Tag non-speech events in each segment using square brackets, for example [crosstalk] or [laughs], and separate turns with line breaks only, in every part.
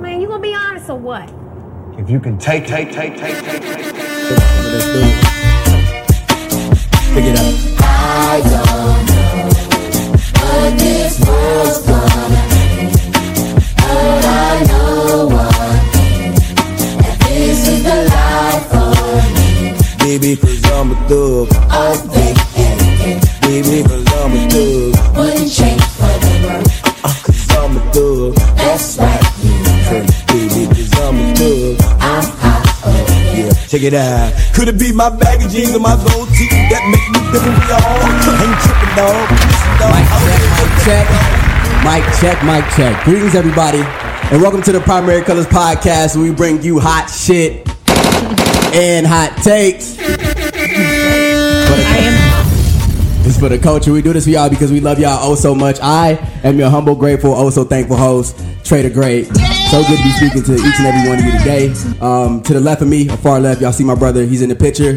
Man, you gonna be honest or what?
If you can take, take, take, take, take, take, take.
Let's do it. Pick it up.
I don't know what this world's gonna be, but I know one thing that this is the life for me.
Baby, cause I'm a thug.
All thick and thin,
Baby, cause I'm a thug.
wouldn't change for the world.
Uh, cause I'm a thug.
That's right,
check it out. Could it be my bag of jeans or my gold teeth that make me different from y'all? Ain't tripping, dog.
Mic check, mic check, mic check, mic check. Greetings, everybody, and welcome to the Primary Colors Podcast, where we bring you hot shit and hot takes. This for the culture. We do this for y'all because we love y'all oh so much. I am your humble, grateful, oh so thankful host, Trader Great. So good to be speaking to each and every one of you today. Um, to the left of me, or far left, y'all see my brother. He's in the picture.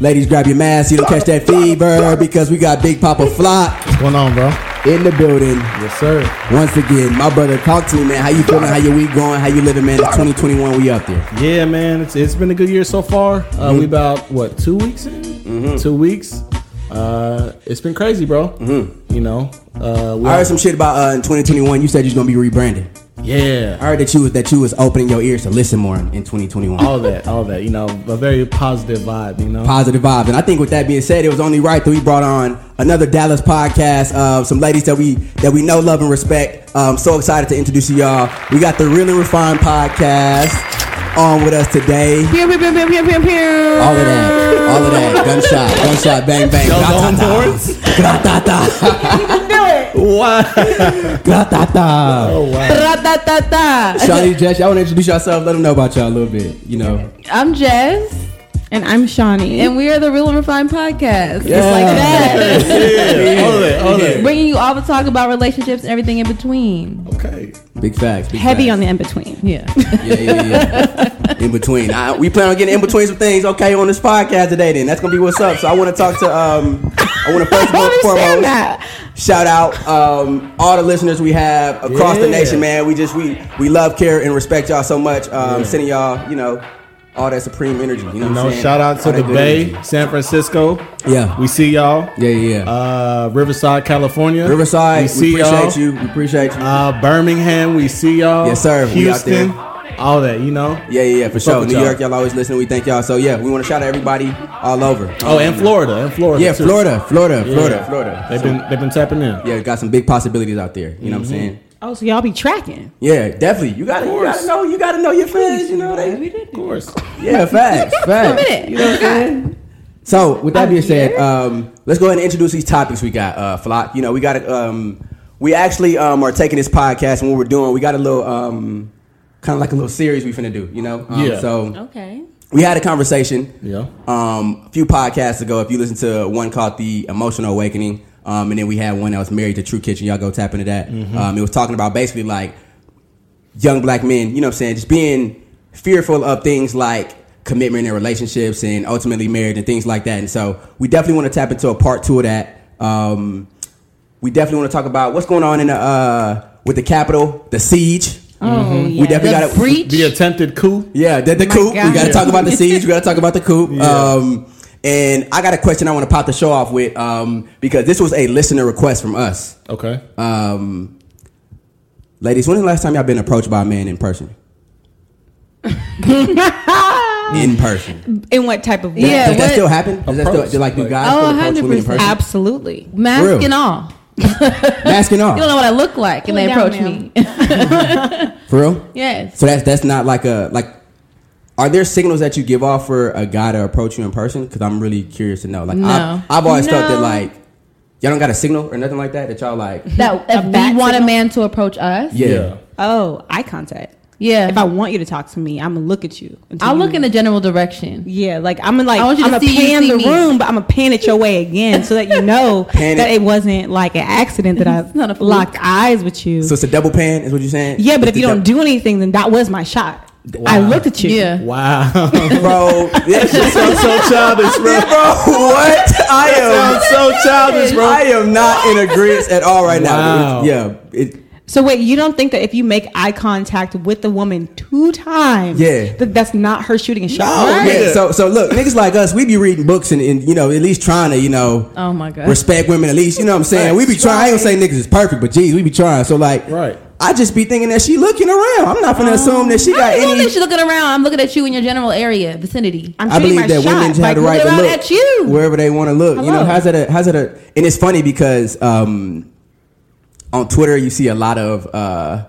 Ladies, grab your mask. You don't catch that fever because we got Big Papa Flock
What's going on, bro?
in the building.
Yes, sir.
Once again, my brother, talk to me, man. How you feeling? How your week going? How you living, man? It's 2021. We up there.
Yeah, man. It's it's been a good year so far. Uh, We about what two weeks in? Two weeks. Uh, it's been crazy, bro. You know. Uh, we
I heard some shit about uh, in 2021. You said you're gonna be rebranded.
Yeah.
I heard that you was that you was opening your ears to listen more in 2021.
All that, all that. You know, a very positive vibe. You know.
Positive vibes, and I think with that being said, it was only right that we brought on another Dallas podcast. Uh, some ladies that we that we know, love, and respect. Um, so excited to introduce you y'all. We got the Really Refined podcast on with us today.
Pew, pew, pew, pew, pew, pew, pew.
All of that, all of that, gunshot, gunshot, bang, bang,
Y'all going
Gra-ta-ta.
for it?
Gra-ta-ta. [laughs]
Wow.
Gra-ta-ta. [laughs]
Oh wow.
Ra-ta-ta-ta.
Shauni, Jess, y'all want to introduce yourself? Let them know about y'all a little bit. You know,
I'm Jess,
And I'm Shauni.
and we are the Real and Refined Podcast.
Yeah.
Just like that. [laughs]
Yeah. All that. All that.
Bringing you all the talk about relationships and everything in between.
Okay.
big facts. Big
Heavy
facts.
on the in between.
Yeah. [laughs]
Yeah, yeah, yeah. in between. I, we plan on getting in between some things, okay, on this podcast today. Then that's gonna be what's up. So I want to talk to. Um, I want to first [laughs] and foremost
that.
shout out um, all the listeners we have across the nation, man. We just we we love, care, and respect y'all so much. Um,
Yeah.
Sending y'all, you know, all that supreme energy. You know,
You
what I'm
know, shout out to
All
the Bay,
energy.
San Francisco.
Yeah,
We see y'all.
yeah, yeah. yeah.
Uh, Riverside, California.
Riverside,
we see
we appreciate
y'all.
you. We appreciate you.
Uh, Birmingham, we see y'all.
Yes, sir. We out
Houston, all that, you know.
yeah, yeah, yeah, for
fuck
sure. New
y'all.
York, y'all always listening. We thank y'all. So yeah, we want to shout out everybody all over.
Oh, and Florida, and Florida.
Yeah,
too.
Florida, Florida,
Yeah.
Florida, Florida.
They've
So,
been they've been tapping in.
yeah, got some big possibilities out there. You know what I'm saying?
Oh, so y'all be tracking.
Yeah, definitely. You gotta, you gotta know, you gotta know your fans. You know they.
Of course.
Yeah, facts, [laughs] facts. Minute. You know what I'm saying? So, with that being said, um, let's go ahead and introduce these topics we got. Uh, Flock, you know, we got to. Um, we actually um, are taking this podcast and what we're doing. We got a little, um, kind of like a little series we finna do. You know, um,
Yeah.
So
Okay.
we had a conversation.
Yeah.
um, a few podcasts ago. If you listen to one called "The Emotional Awakening," um, and then we had one that was "Married to True Kitchen." Y'all go tap into that. Um, it was talking about basically like young black men. You know what I'm saying? Just being fearful of things like commitment and relationships and ultimately marriage and things like that. And so we definitely want to tap into a part two of that. Um, we definitely want to talk about what's going on in the uh, with the Capitol, the siege.
Oh, yeah.
We definitely got to
breach.
The attempted coup.
yeah, the, the
my
coup. We got to talk about the siege. We got to talk about the coup. [laughs]
Yeah.
Um, and I got a question I want to pop the show off with um, because this was a listener request from us.
Okay.
Um, ladies, when is the last time y'all been approached by a man in person? [laughs] in person.
In what type of way?
Yeah.
Does that still happen? Does that still, do, like do guys
Oh,
still approach women in person?
Absolutely.
Mask
Real.
and all. [laughs]
Masking off.
You don't know what I look like, and
Cool
they approach me. [laughs]
For real?
yes.
So that's that's not like a like. Are there signals that you give off for a guy to approach you in person? Because I'm really curious to know. Like,
No.
I've, I've always felt that like y'all don't got a signal or nothing like that that y'all like.
That if we
back
want a man to approach us,
Yeah.
Yeah.
Oh, eye contact.
Yeah.
If I want you to talk to me, I'm gonna look at you.
I'll
you-
look in the general direction.
Yeah, like I'm gonna like
I want you
I'm
to
gonna
see you
pan
see
the
me.
room, but I'm gonna pan it your way again so that you [laughs] know
Pan
that
it.
it wasn't like an accident that [laughs] I
not a fluke.
locked eyes with you.
So it's a double pan, is what you're saying?
yeah, but
It's
if you don't
dou-
do anything, then that was my shot. I looked at you.
Yeah.
Wow. [laughs]
bro, this is
Sounds so childish, bro.
bro. What? I am.
So childish, bro.
I am not in agreement at all right now.
Wow.
It- yeah. It,
So wait, you don't think that if you make eye contact with the woman two times,
Yeah.
that that's not her shooting a shot?
Oh,
right?
yeah. So, so look, niggas like us, we be reading books and, and you know, at least trying to, you know,
Oh my god.
respect women at least. You know what I'm saying? We be trying. I ain't gonna say niggas is perfect, but geez, we be trying. So like,
Right.
I just be thinking that she looking around. I'm not gonna assume that she
I
got
ain't looking
any.
at you looking around. I'm looking at you in your general area, vicinity.
I'm
I
shooting
believe
my
that
shot.
women have
Like,
the right to look
at you.
wherever they want to look. You know,
Hello.
how's it? A, how's it? A, and it's funny because um, on Twitter you see a lot of uh,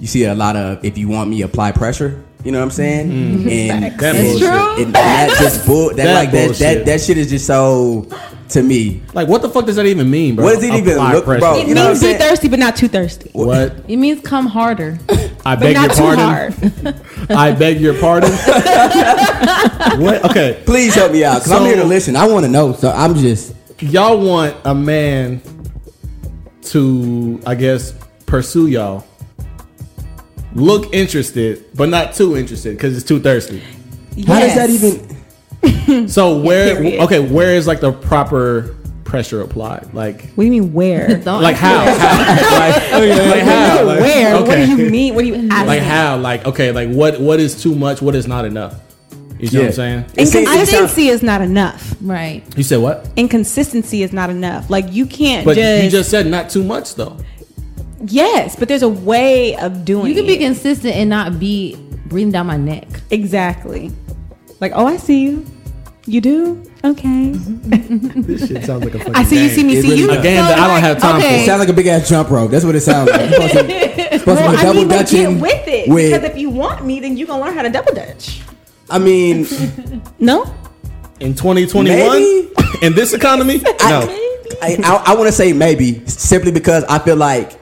you see a lot of if you want me apply pressure. You know what I'm saying? And,
That bullshit.
and, and that just bull, [laughs] that,
That
like that, that that shit is just so to me.
Like, what the fuck does that even mean, bro?
What does it even
Apply
look- bro,
It
You know what
means
I'm
be thirsty, but not too thirsty.
What?
It means come harder. [laughs]
I
But
beg
not
your
too
pardon.
hard.
I beg your pardon. [laughs] what? Okay.
Please help me out because I'm here to listen. I want to know. So I'm just
Y'all want a man to, I guess, pursue y'all. Look interested, but not too interested because it's too thirsty.
how does that even? [laughs]
So where?
Period.
Okay, where is like the proper pressure applied? Like,
What do you mean where? [laughs]
Like how? how? [laughs] like, like how? Like,
where? What do you mean? What do you ask?
Like how? Like okay, like what? What is too much? What is not enough? You see what I'm saying?
It seems- it sounds-
Inconsistency is not enough.
Right.
You said what?
Inconsistency is not enough. Like you can't
But
just,
you just said not too much though.
yes, but there's a way of doing.
You can be
it.
consistent and not be breathing down my neck.
exactly. Like oh, I see you. You do okay. [laughs]
This shit sounds like a fucking
I see you. See me.
It
See
really
you.
does.
A game that I don't have time
Okay.
It sounds like a big ass jump rope. That's what it sounds like. You're supposed to, supposed
Well,
to be
I
double
mean, but
dutching
get with it
with-
because if you want me, then you gonna learn how to double dutch.
I mean, [laughs]
No.
in 2021
Maybe. [laughs]
in this economy. No.
I, I, I want to say maybe simply because I feel like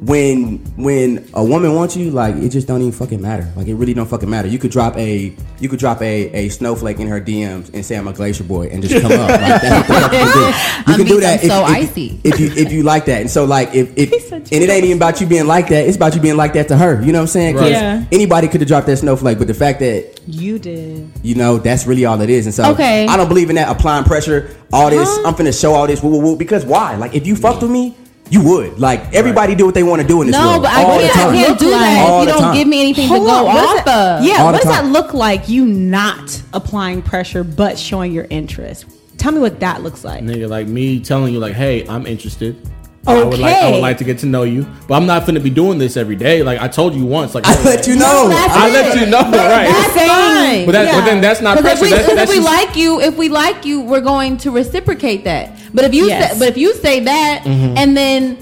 when when a woman wants you, like it just don't even fucking matter. Like it really don't fucking matter. You could drop a you could drop a, a snowflake in her DMs and say I'm a glacier boy and just come up. Like that's what the fuck you [laughs] can do. You
I'm
can do that if,
so
if-
icy.
if you if you like that. And so like if, if and it ain't even about you being like that. It's about you being like that to her. You know what I'm saying? 'Cause
Right.
Yeah.
Anybody could have dropped that snowflake, but the fact that
You did.
you know, that's really all it is. And so
Okay.
I don't believe in that applying pressure, all this,
Huh?
I'm finna show all this, woo, woo, woo. Because why? Like, if you fucked with me, you would. Like, everybody do what they want to do in this
No,
world.
but I
all
can't,
the
I can't do that
All
if you don't
time.
give me anything
Hold
to go
on,
off
that-
of.
Yeah,
All
what
the
does that look like? You not applying pressure but showing your interest. Tell me what that looks like.
Nigga, like me telling you, like, hey, I'm interested. I would like, I would like to get to know you, but I'm not going to be doing this every day. Like I told you once, like
I let you know.
That's
I let you know, right?
That's fine.
But, that, but then that's not
Because
pressure.
if we,
That's,
if
that's
we
just-
like you, if we like you, we're going to reciprocate that. But if you
Yes.
say, but if you say that
Mm-hmm.
and then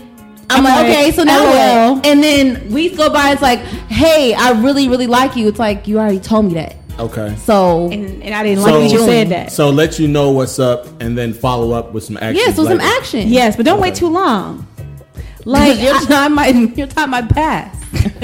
I'm,
I'm
like,
like,
okay, so now what? And then weeks go by, it's like, hey, I really, really like you. It's like you already told me that.
Okay.
So
And, and I didn't
So-
like when you said that.
So let you know what's up, and then follow up with some action.
yeah, so some action.
yes, but don't wait too long. [laughs]
like
Like,
your
I-
time might your time might pass. [laughs]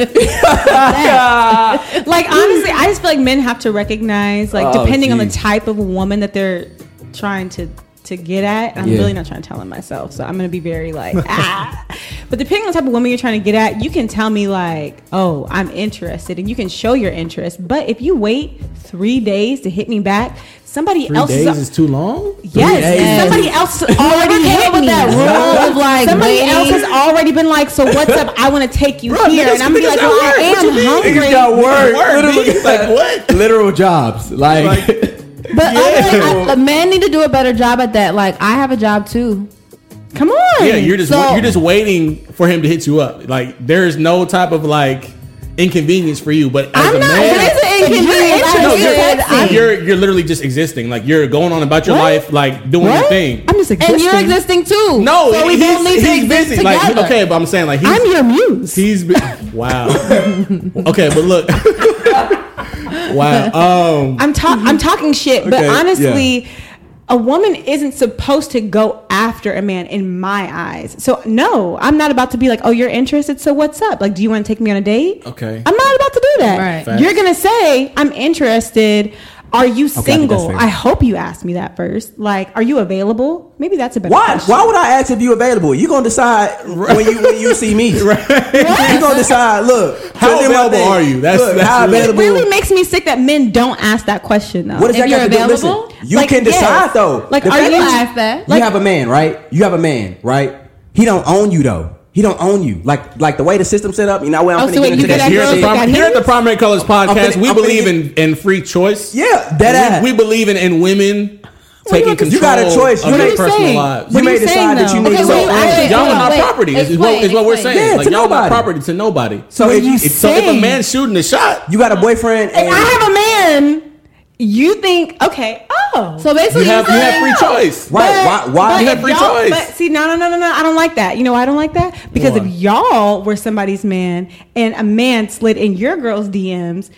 like [laughs] honestly, I just feel like men have to recognize, like,
Oh,
depending on the type of woman that they're trying to to get at. I'm
Yeah.
really not trying to tell them myself, so I'm gonna be very like [laughs] ah. But depending on the type of woman you're trying to get at, you can tell me like, oh, I'm interested, and you can show your interest. But if you wait three days to hit me back, somebody
Three
else
days
is.
is too long.
Yes, somebody else [laughs] already
came
hit
with
me.
that rule of, like,
somebody
waiting?
else has already been like, "So what's up? I want to take you
Bro,
here," and I'm gonna be like,
got
"Well, I
work. What you
am
mean?
hungry."
Niggas got work. [laughs] Literally,
Like, what?
Literal jobs. Like,
Like,
But other, I, men need to do a better job at that. Like I have a job too.
Come on.
yeah, you're just
So-
you're just waiting for him to hit you up. Like there is no type of like inconvenience for you. But as
I'm
a
not.
man,
There is an inconvenience. I
no, you're,
said I'm-
you're you're literally just existing. Like you're going on about your
What?
life, like doing your thing.
I'm just existing.
and you're existing too.
no,
so we
he's,
both need to
he's
exist
busy.
together.
Like okay, but I'm saying like he's
I'm your muse.
he's be- [laughs] wow. [laughs] okay, but look. [laughs] wow. [laughs] Um.
I'm ta- I'm talking shit, but
Okay,
honestly, a woman isn't supposed to go after a man in my eyes. So no, I'm not about to be like, "Oh, you're interested, so what's up? Like, do you want to take me on a date?"
Okay.
I'm not about to do that.
Right.
Facts.
You're gonna say, "I'm interested." Are you
think
single?
that's
I, hope you asked me that first. Like, are you available? Maybe that's a better
why?
question.
Why would I ask if you available? You gonna decide when you when you see me. [laughs] You gonna decide. Look,
How
so then my
available
thing,
are you? That's-
look,
that's
how
really-
It
available.
really makes me sick that men don't ask that question though.
What does
If
that
you're
got to do? Listen,
available?
you
Like,
can
yes.
decide though.
Like,
The
are
fact
you-
is,
ask that.
you have a man, right? You have a man, right? He don't own you though. He don't own you. Like like the way the system set up. You know, where I'm
Oh, so
get
wait,
into that
Here at, the prom- here at the? Primary Colors podcast,
finna-
we
I'm
believe in, in free choice.
Yeah, ass.
We, we believe in, in women taking control
You got a choice.
of
What
their personal
saying?
lives.
You
What are
may
you saying,
that you need
Okay,
to
wait,
own
wait,
y'all
wait,
are not property. Is, is what, what we're saying.
Yeah,
like y'all not
nobody.
property to nobody.
So if
are
you,
you
if,
So if a man's shooting a shot,
you got a boyfriend and
I have a man, you think okay? Oh,
So basically,
you have you have free choice.
right, why
But
You have free choice.
But see, no, no, no, no, no. I don't like that. You know why I don't like that? Because
Why?
if y'all were somebody's man and a man slid in your girl's DMs,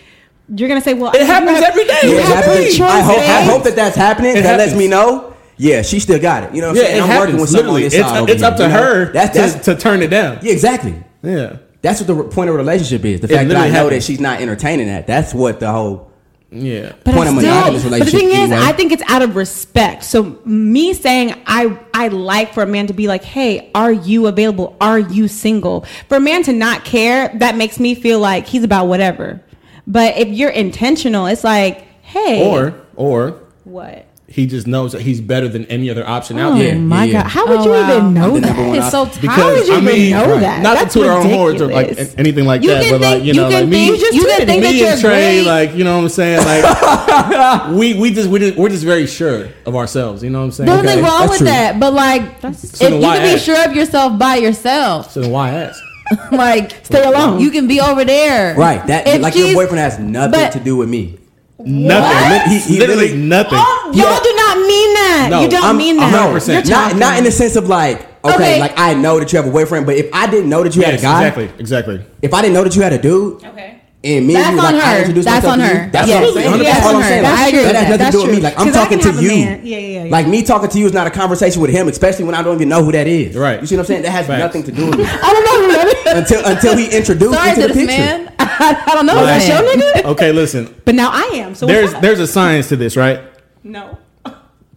you're gonna say, "Well,
It happens every day.
Yeah,
You
it
have
happens.
choice,
I hope I hope that that's happening.
It
that lets me know. Yeah, she still got it. You know what I'm
Yeah,
saying?
it
I'm
happens.
working with someone on
Literally,
this
it's,
side
it's up
here,
to
you know?
her
That's
to,
that's
to turn it down.
yeah, exactly.
Yeah.
That's what the point of a relationship is. The fact that I
literally
know that she's not entertaining that. That's what the whole
Yeah.
But
point
I
of
still, but the
relationship.
thing is,
anyway.
I think it's out of respect. So me saying I I like for a man to be like, "Hey, are you available? Are you single?" For a man to not care, that makes me feel like he's about whatever. But if you're intentional, it's like, "Hey,
Or or
what?"
He just knows that he's better than any other option
Oh
out there.
my
yeah.
god! How would
Oh,
you
wow.
even know that?
number
It's so
option.
tight.
How would you
I mean,
even know
right.
that?
Not
That's
to toot our own horns or like anything like
You
that, but like
think-
you
you
know,
can
like me,
think-
just
you can think
me
you're
and Trey,
great.
like you know what I'm saying, like [laughs] we we just we just we're just very sure of ourselves. You know what I'm saying?
Nothing
Okay,
wrong
that's
with
true.
that, but like, if
So then
you
why
can be sure of yourself by yourself,
So then why ask? [laughs]
like
Stay alone.
You can be over there,
right. That
If
like your boyfriend has nothing
but-
to do with me.
Nothing.
He- he
literally
literally-
nothing.
Oh, y'all do not mean that.
No,
you don't
I'm,
mean that.
100%.
You're
not not in the sense of like okay,
Okay.
like I know that you have a boyfriend, but if I didn't know that you had a guy,
exactly, exactly.
if I didn't know that you had a dude,
Okay.
And me
That's
and you
on
like I
her.
introduced
That's
myself
on her.
that's
Yes.
what I'm saying.
Yeah,
That's
that's
all
on
I'm
her.
saying.
That's
Like,
true.
That has nothing
That's
to do with me. Like I'm
'Cause I
talking to you.
Yeah, yeah, yeah.
Like me talking to you is not a conversation with him, especially when I don't even know who that is.
Right.
You see what I'm saying? That has
Facts.
nothing to do with me [laughs]
I don't know who that is.
until until he introduced
Sorry
me to
to
the
this
picture.
man. [laughs] I don't know
Like-
this man.
nigga?
Okay, listen.
But now I am. So
There's there's a science to this, right?
no.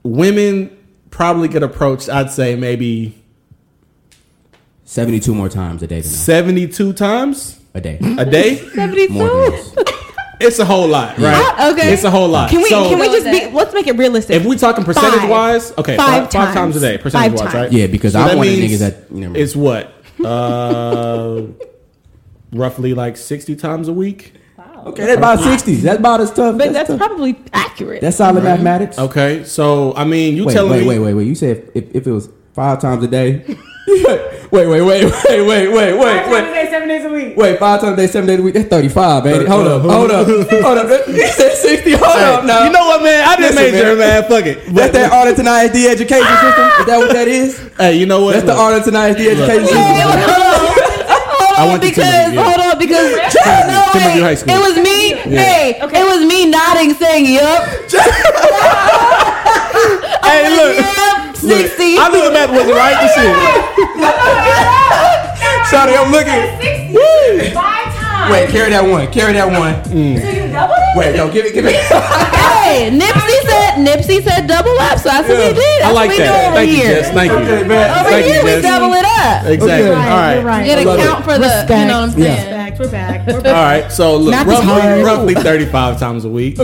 Women probably get approached. I'd say maybe
Seventy-two more times a day than
72 times
A day.
a day.
More than us. [laughs]
It's a whole lot, right?
Ah, okay.
It's a whole lot.
Can we
So,
can we just be? Let's make it realistic.
if we're talking percentage
Five.
wise, okay,
Five
five, five times
times.
a day, percentage
Five
wise,
times.
right?
Yeah, because
So
I'm
that
one of the niggas that you know.
It's what, uh, [laughs] roughly like sixty times a week. Wow.
Okay. That's about sixty. That's about as tough.
but that's
tough.
probably accurate.
that's solid mathematics.
Okay, so I mean, you
Wait,
telling
wait,
me?
wait, wait, wait. You said if, if, if it was five times a day. [laughs] [laughs] wait, wait, wait, wait, wait, wait, wait, wait.
seven days a week.
Wait, five times a day, seven days a week. That's thirty-five, baby. Hold up, hold up, [laughs] hold up. You said sixty. Hold
Hey,
up, now.
You know what, man? I didn't
Listen,
major,
man.
man. Fuck it.
That's that Arlington ISD education system. Is that what that is?
Hey, you know what?
That's the
Look,
Arlington ISD education system.
I went to
because
Timothy, yeah.
hold on because no
Timothy
wait, it was me. Hey, it was me nodding, saying yup. [laughs]
Hey, look.
Yup,
Look,
sixty.
I knew the math wasn't right. This shit.
Sorry, I'm looking.
Five times.
Wait, carry that one. Carry that one. Mm.
So you doubled it?
Wait, yo, give it, give it. [laughs]
Hey, Nipsey said Nipsey said double up, so that's what we did. That's
I like
what we
that.
do over
Thank you,
here.
Jess. Thank you.
Okay, man.
Over
Thank you,
here we
Jess.
double it up.
Exactly.
Okay.
All right.
You're right.
You gotta
love it.
count for the,
Respect.
you know what I'm
Yeah.
saying?
Back. We're back. We're back.
All right. So look, roughly, roughly [laughs] 35 times a week.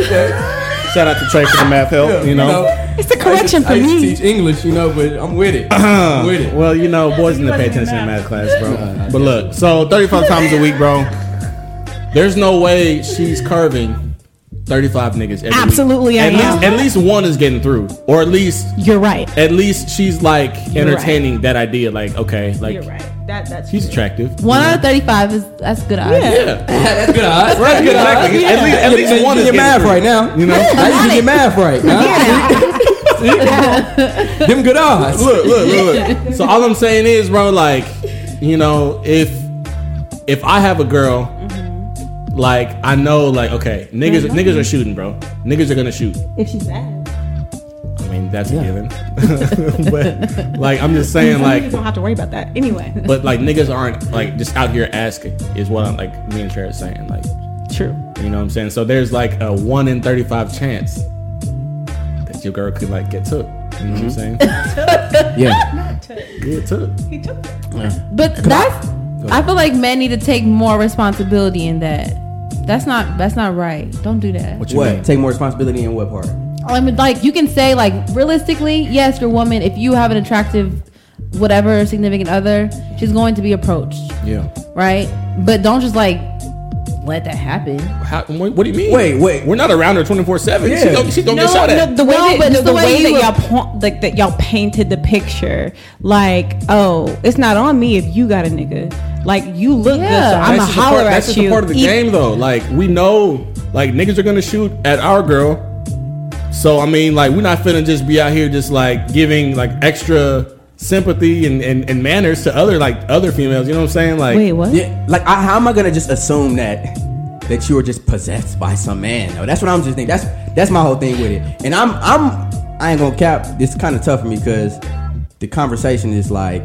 Shout out to Trey for the math help. You know.
It's the correction for
I used to
me.
teach English, you know, but I'm with it. [clears throat] I'm with it.
Well, you know, boys need to pay attention in math class, bro. But look, so 35 times a week, bro. There's no way she's curving 35 niggas every week.
Absolutely, I
At
am.
least, at least one is getting through, or at least,
You're right.
at least she's like
You're
entertaining that idea. Like, okay, like
You're right. That that's
he's attractive.
One out of thirty-five is that's good odds.
Yeah.
Yeah, [laughs]
That's good odds.
right. Exactly. At least, at least one is
your math
through.
right now.
You know.
Now you can get math right. Huh? [laughs] Them good odds.
look, look, look, look. So all I'm saying is, bro, like, you know, if if I have a girl, mm-hmm. like I know, like, okay, niggas, niggas are shooting, bro. Niggas are gonna shoot.
If she's bad.
I mean, that's a given. [laughs] but like, I'm just saying,
Niggas
like,
don't have to worry about that. Anyway.
but like, niggas aren't like just out here asking. Is what I'm like. Me and Trey are saying, like,
True.
you know what I'm saying. So there's like a one in 35 chance that your girl could like get took. You know what I'm mm-hmm. saying? [laughs]
Yeah.
Get took.
He took
But that's I feel like men need to take more responsibility in that. That's not that's not right. Don't do that.
What you
What?
mean?
Take more responsibility in what part?
I mean, like you can say like realistically, yes, your woman. If you have an attractive whatever significant other, she's going to be approached,
Yeah.
right? But don't just like let that happen.
How, what, what do you mean?
Wait, wait.
We're not around her twenty four seven. She
Yeah.
don't, she don't
No,
get shot at.
no, the way
No,
that,
but
the,
the
the
way
way that
you-
y'all po- like that y'all painted the picture, like, oh, it's not on me if you got a nigga. Like you look good, so I'm
that's
gonna
just a
holler
part,
at
that's just
you.
a part of the
Eat-
game, though. Like we know, like niggas are gonna shoot at our girl. So I mean, like we're not finna just be out here just like giving like extra sympathy and, and, and manners to other like other females. You know what I'm saying? Like,
Wait, what?
Yeah, like I, how am I gonna just assume that that you were just possessed by some man? though? that's what I'm just thinking. That's that's my whole thing with it. And I'm I'm I ain't gonna cap. It's kind of tough for me because the conversation is like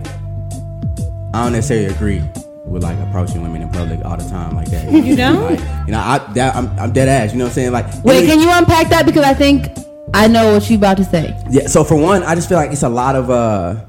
I don't necessarily agree with like approaching women in public all the time like that.
You [laughs] don't?
Like, you know, I that, I'm, I'm dead ass. You know what I'm saying? Like,
Wait,
really-
can you unpack that because I think I know what you about to say.
Yeah, so for one, I just feel like it's a lot of uh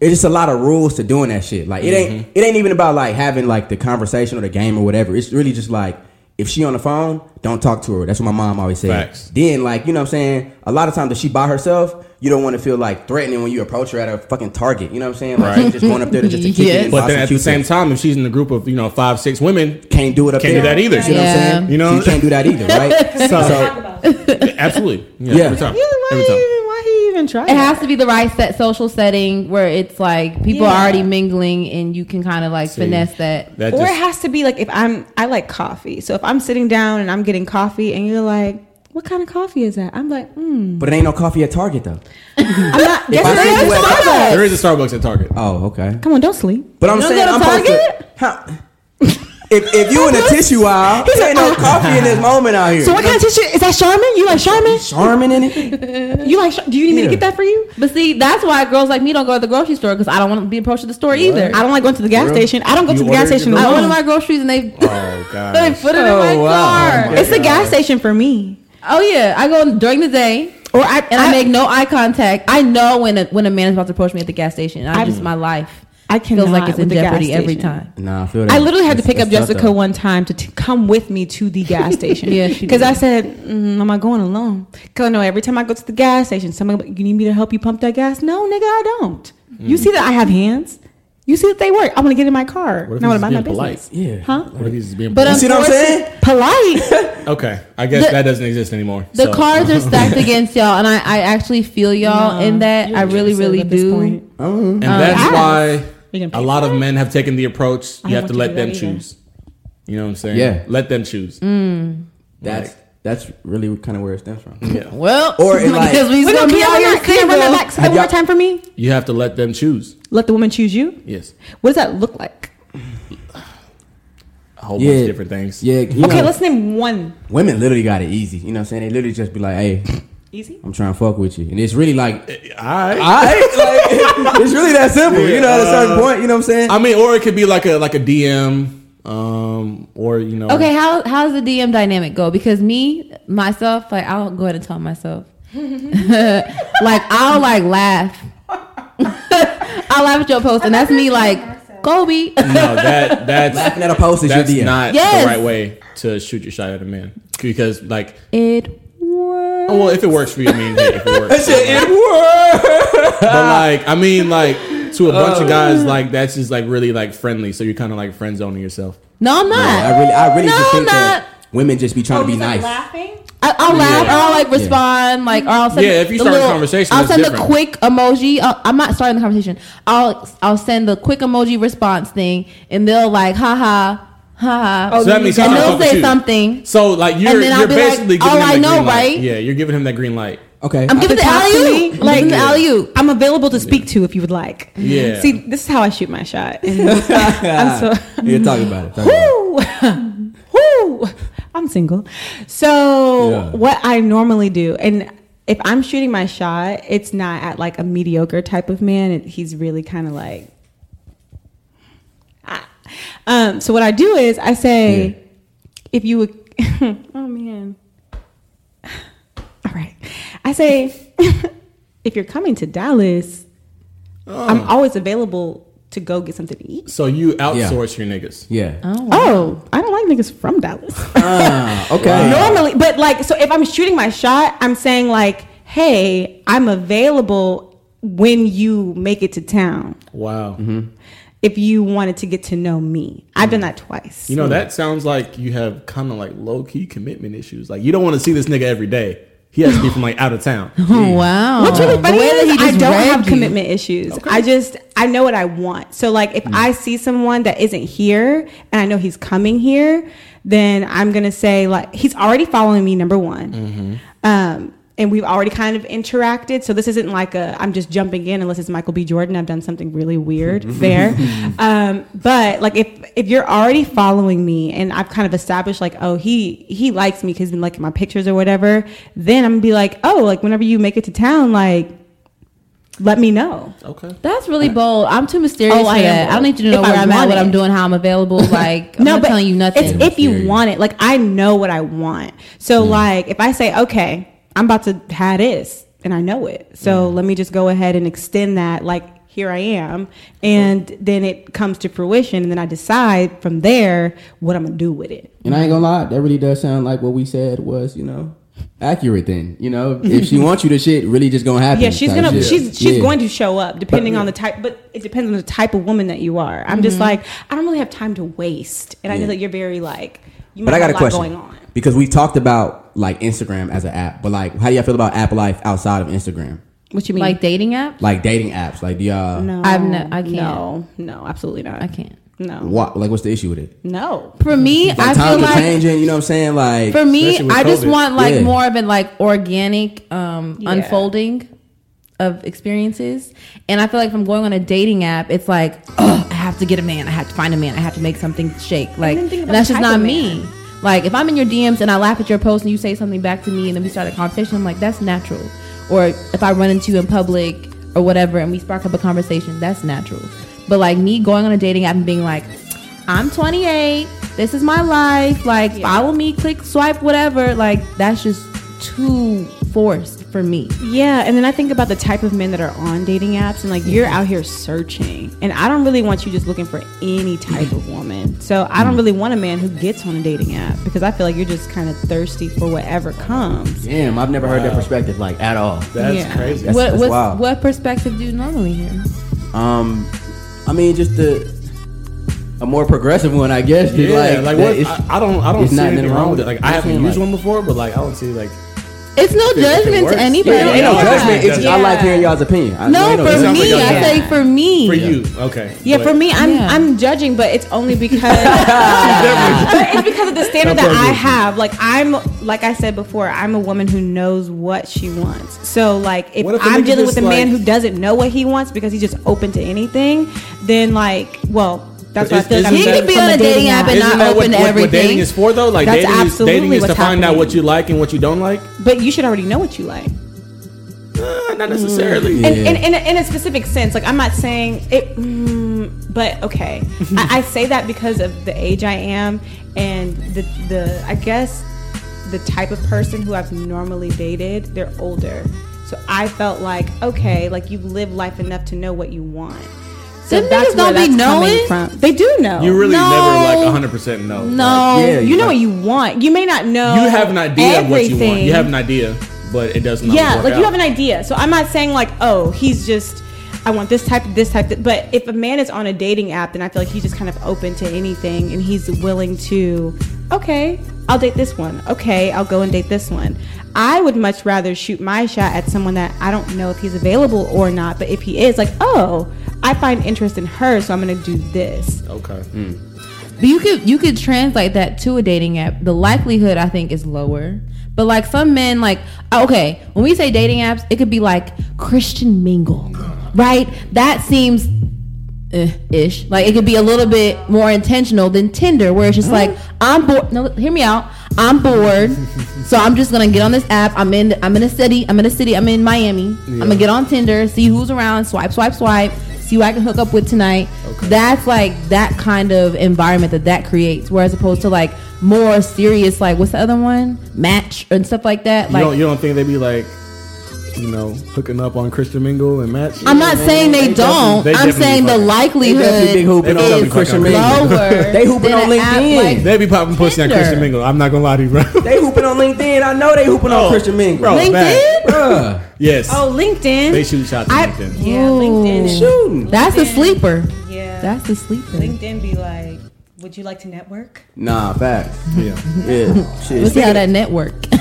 it's just a lot of rules to doing that shit. Like it ain't it ain't even about like having like the conversation or the game or whatever. It's really just like if she on the phone, don't talk to her. That's what my mom always said.
Facts.
Then like, you know what I'm saying? A lot of times if she by herself, you don't want to feel like threatening when you approach her at a fucking target. You know what I'm saying? Like
Right.
just going up there to just to kick
Yes.
it. and
But then at the same
stuff.
time, if she's in a group of you know five six women,
can't do it up
can't
there.
do that either.
You know what I'm saying?
You know?
she can't do that either, right? [laughs]
So- [laughs] Absolutely, yeah,
Yeah.
every time,
Yeah, why,
every time.
Even, why he even try?
It has to be the right set social setting where it's like people are already mingling and you can kind of like finesse that.
That
or
just,
it has to be like if I'm I like coffee. So if I'm sitting down and I'm getting coffee and you're like, "What kind of coffee is that?" I'm like, "Hmm."
But it ain't no coffee at Target though.
I'm not. [laughs] Yes,
I
there
see
is Starbucks.
there is a Starbucks at Target.
Oh, okay.
Come on, don't sleep.
But I'm
You don't
saying
go to
I'm supposed to.
Target?
How, if, if you in a tissue aisle, there ain't no ah. coffee in this moment out here.
So what kind of tissue is that? Charmin? You like Charmin?
Charmin in it?
You like? Char- Do you need me
Yeah.
to get that for you?
But see, that's why girls like me don't go to the grocery store because I don't want to be approached at the store either.
I don't like going to the gas
Real?
station. I don't go
You
to the gas
ordered
station
your
I
alone.
order my groceries and they
Oh [laughs]
they
god.
put it in my
Oh, wow.
car.
It's the gas station for me.
Oh yeah, I go during the day.
Or I
and I, make no eye contact. I know when a, when a man is about to approach me at the gas station. I
I-
just my life
I
feels like it's in
with the gas
jeopardy every time.
Nah, I feel that.
I literally had to pick up Jessica
though.
one time to t- come with me to the gas [laughs] station.
Yeah,
because. I said, mm, "I'm not going alone." Because I know every time I go to the gas station, somebody, you need me to help you pump that gas? No, nigga, I don't. You see that I have hands. You see that they work. I'm gonna get in my car.
What if
Now
he's
what
being
my
polite?
business?
Yeah.
Huh?
What if he's just being
But
You see what I'm saying?
Polite. [laughs]
Okay, I guess
The-
that doesn't exist anymore.
The
so.
cards are stacked [laughs] against y'all, and I, I actually feel y'all in that. I really, really do.
and that's
yes.
why
You gonna pay
a lot
for
of
it?
men have taken the approach.
I
You have to let
to
them
that either.
choose. You know what I'm saying?
Yeah.
let them choose. Mm.
That's that's really kind of where it stems from.
Yeah, [laughs]
Well,
Or [laughs] it
I
like-
guess we
Wait,
gonna
can
be
you
out
run
here
that, can you run that
single.
back say that one more time for me?
you have to let them choose.
Let the woman choose you.
Yes,
What does that look like?
a whole
Yeah.
bunch of different things.
Yeah.
Okay,
know,
let's name one.
women literally got it easy. You know what I'm saying? They literally just be like, "Hey,
Easy.
I'm trying to fuck with you," and it's really like,
All right.
"Alright," like, [laughs] it's really that simple. You know, at a certain
Uh,
point, you know what I'm saying?
I mean, or it could be like a like a DM, um, or you know.
Okay, how how's the DM dynamic go? Because me myself, like I'll go ahead and tell myself, [laughs] like I'll like laugh, [laughs] I'll laugh at your post, and that's me like Kobe.
No, that that's
Laughing at a post is your
that's
DM.
not
Yes.
the right way to shoot your shot at a man because like,
it works.
Oh, well, if it works for you, I mean, hey, if it works.
it works.
but like, I mean, like to a bunch of oh. guys, like that's just like really like friendly. So you're kind of like friend zoning yourself.
No, I'm not.
I really, I really
no,
just think
I'm
that
not.
women just be trying to be oh, nice.
Laughing.
I, I'll laugh, or I'll like respond, like, or I'll send.
Yeah, if you
the
start a conversation,
I'll
that's
send
different.
a quick emoji. I'll, I'm not starting the conversation. I'll I'll send the quick emoji response thing, and they'll like, haha, haha.
So that means he's
and
trying to
they'll say
you.
something.
So like you're
And then I'll
you're
be like,
basically
"Oh,
giving him
I
that
know,
green light.
right?"
Yeah, you're giving him that green light.
Okay.
I'm giving the
to
alley oop.
like-
Like the alley oop.
I'm available to speak to if you would like.
Yeah.
See, this is how I shoot my shot. And [laughs] I'm [laughs] so.
yeah, talk about it. Talk about it.
Woo! [laughs] Woo! I'm single. So
Yeah.
what I normally do, and if I'm shooting my shot, it's not at like a mediocre type of man. It, he's really kind of like. Um, so what I do is I say,
Yeah.
if you would, [laughs] oh man, [sighs] all right, I say, [laughs] if you're coming to Dallas, I'm always available to go get something to eat.
So you outsource your niggas.
Yeah.
Oh, I don't like niggas from Dallas.
Ah, [laughs] okay.
Normally, but like, so if I'm shooting my shot, I'm saying like, hey, I'm available when you make it to town.
Wow.
If you wanted to get to know me, I've done that twice.
You know, that mm. sounds like you have kind of like low key commitment issues. Like you don't want to see this nigga every day. He has to be from like out of town. [laughs]
Oh, mm. wow.
What's really
The
funny
is that
is
he
I
just
don't have
you.
commitment issues. I just I know what I want. So like if mm. I see someone that isn't here and I know he's coming here, then I'm gonna say like he's already following me. Number one, mm-hmm. um, and we've already kind of interacted. So this isn't like a I'm just jumping in unless it's Michael B. Jordan. I've done something really weird [laughs] there. Um, but like if if you're already following me and I've kind of established like oh he he likes me because he's been liking my pictures or whatever, then I'm gonna be like oh like whenever you make it to town like let me know.
Okay.
That's really bold. I'm too mysterious
Oh,
for
I am
that. I don't need you to know
If
where I'm at,
want
what I'm doing, how I'm available. [laughs] Like, I'm not telling you nothing.
It's if you want it. Like I know what I want. So like if I say, okay, I'm about to have this and I know it. So let me just go ahead and extend that like here I am. And then it comes to fruition and then I decide from there what I'm gonna do with it.
And I ain't gonna lie, that really does sound like what we said was, you know, accurate. Then you know, if she [laughs] wants you, the shit really just gonna happen.
Yeah, she's gonna
shit.
she's she's
Yeah.
going to show up depending on the type but it depends on the type of woman that you are. I'm just mm-hmm. like, I don't really have time to waste. And I know that you're very like you
But I got a
a
question
going on.
because we talked about like Instagram as an app, but like, how do y'all feel about app life outside of Instagram?
What you mean?
like dating apps.
Like dating apps, like do y'all?
no,
I've ne- I can't.
No, no, absolutely not.
I can't.
No,
What? Like, what's the issue with it?
no.
For me,
Like
I feel
times are
like
changing. You know what I'm saying? Like,
for me, I just
COVID.
want like
Yeah.
more of an like organic um,
Yeah.
unfolding of experiences. And I feel like if I'm going on a dating app, it's like, oh, I have to get a man. I have to find a man. I have to make something shake. Like, and that's just not me. Like, if I'm in your DMs and I laugh at your post and you say something back to me and then we start a conversation, I'm like, that's natural. Or if I run into you in public or whatever and we spark up a conversation, that's natural. But like me going on a dating app and being like, I'm 28. This is my life. Like, follow me, click, swipe, whatever. Like, that's just too forced for me.
Yeah, and then I think about the type of men that are on dating apps, and like you're out here searching, and I don't really want you just looking for any type of woman. So I don't really want a man who gets on a dating app because I feel like you're just kind of thirsty for whatever comes.
damn, I've never heard that perspective like at all.
That's
Yeah.
crazy.
That's-
what
that's
what,
wild.
what perspective do you normally hear?
Um, I mean, just the a more progressive one, I guess.
Yeah, like,
that
what? I, I don't. I don't see anything wrong
wrong
with it. Like. I haven't used
saying?
one before, but like I don't see like.
It's no
If it
judgment to anybody.
Yeah, ain't no judgment. It's just, I like hearing y'all's opinion. I,
No,
ain't
for
sounds like
me, I
judge.
say for me.
For you, okay.
Yeah,
But-
for me, I'm
Yeah.
I'm judging, but it's only because [laughs] but it's because of the standard that I have. Like I'm, like I said before, I'm a woman who knows what she wants. So like, if,
What if a
I'm dealing with
just,
a man
like-
who doesn't know what he wants because he's just open to anything, then like, well, that's what I feel
is-
like.
isn't
I'm
that-
getting
He could be on
a
dating app and not
what,
open to
what, what
everything.
dating is for though? Like
That's
dating is,
absolutely
dating is to find out what you like and what you don't like.
But you should already know what you like.
Uh, not necessarily.
Yeah.
in, in, in, a, in a specific sense. Like I'm not saying it, mm, but okay. [laughs] I, I say that because of the age I am and the the I guess the type of person who I've normally dated. They're older, so I felt like okay, like you've lived life enough to know what you want. So
Them
that's
niggas don't be knowing?
from. They do know.
You really
No.
never like 100 percent know.
No.
Yeah,
you know
like-
what you want. You may not know.
you have an idea of what you want. You have an idea, but it doesn't.
yeah
work
like you have an idea so i'm not saying like oh he's just i want this type of this type Of, but if a man is on a dating app then i feel like he's just kind of open to anything and he's willing to okay i'll date this one okay i'll go and date this one i would much rather shoot my shot at someone that i don't know if he's available or not but if he is like oh i find interest in her so i'm gonna do this
Okay. Hmm.
But you could you could translate that to a dating app. The likelihood I think is lower. But like some men, like uh, okay, when we say dating apps, it could be like Christian mingle, right? That seems eh, ish. Like it could be a little bit more intentional than Tinder, where it's just mm-hmm. like I'm bored. No, hear me out. I'm bored, [laughs] so I'm just gonna get on this app. I'm in. I'm in a city. I'm in a city. I'm in Miami. I'm gonna get on Tinder, see who's around, swipe, swipe, swipe, who I can hook up with tonight. That's like that kind of environment that that creates, whereas opposed to like more serious, like what's the other one, match and stuff like that.
You
Like
don't. You don't think they'd be like you know, hooking up on Christian Mingle and Match.
I'm not saying they, don't.
they
I'm saying the
fucking-
They
likelihood
definitely big hooping
They
on Christian
fucking
Mingle.
lower.
They hooping on LinkedIn.
like
They be popping pussy on Christian Mingle. I'm not gonna lie to you, bro.
They hooping on LinkedIn. I know they hooping on Christian Mingle.
bro.
LinkedIn.
bad.
Bruh,
yes.
Oh, LinkedIn.
They shoot shots on
I-
LinkedIn.
Yeah, LinkedIn.
shooting.
That's a sleeper.
Yeah.
That's a sleeper.
LinkedIn be like, would you like to network?
Nah, facts.
Yeah.
Yeah, shit.
Let's see how that network. [laughs] [laughs]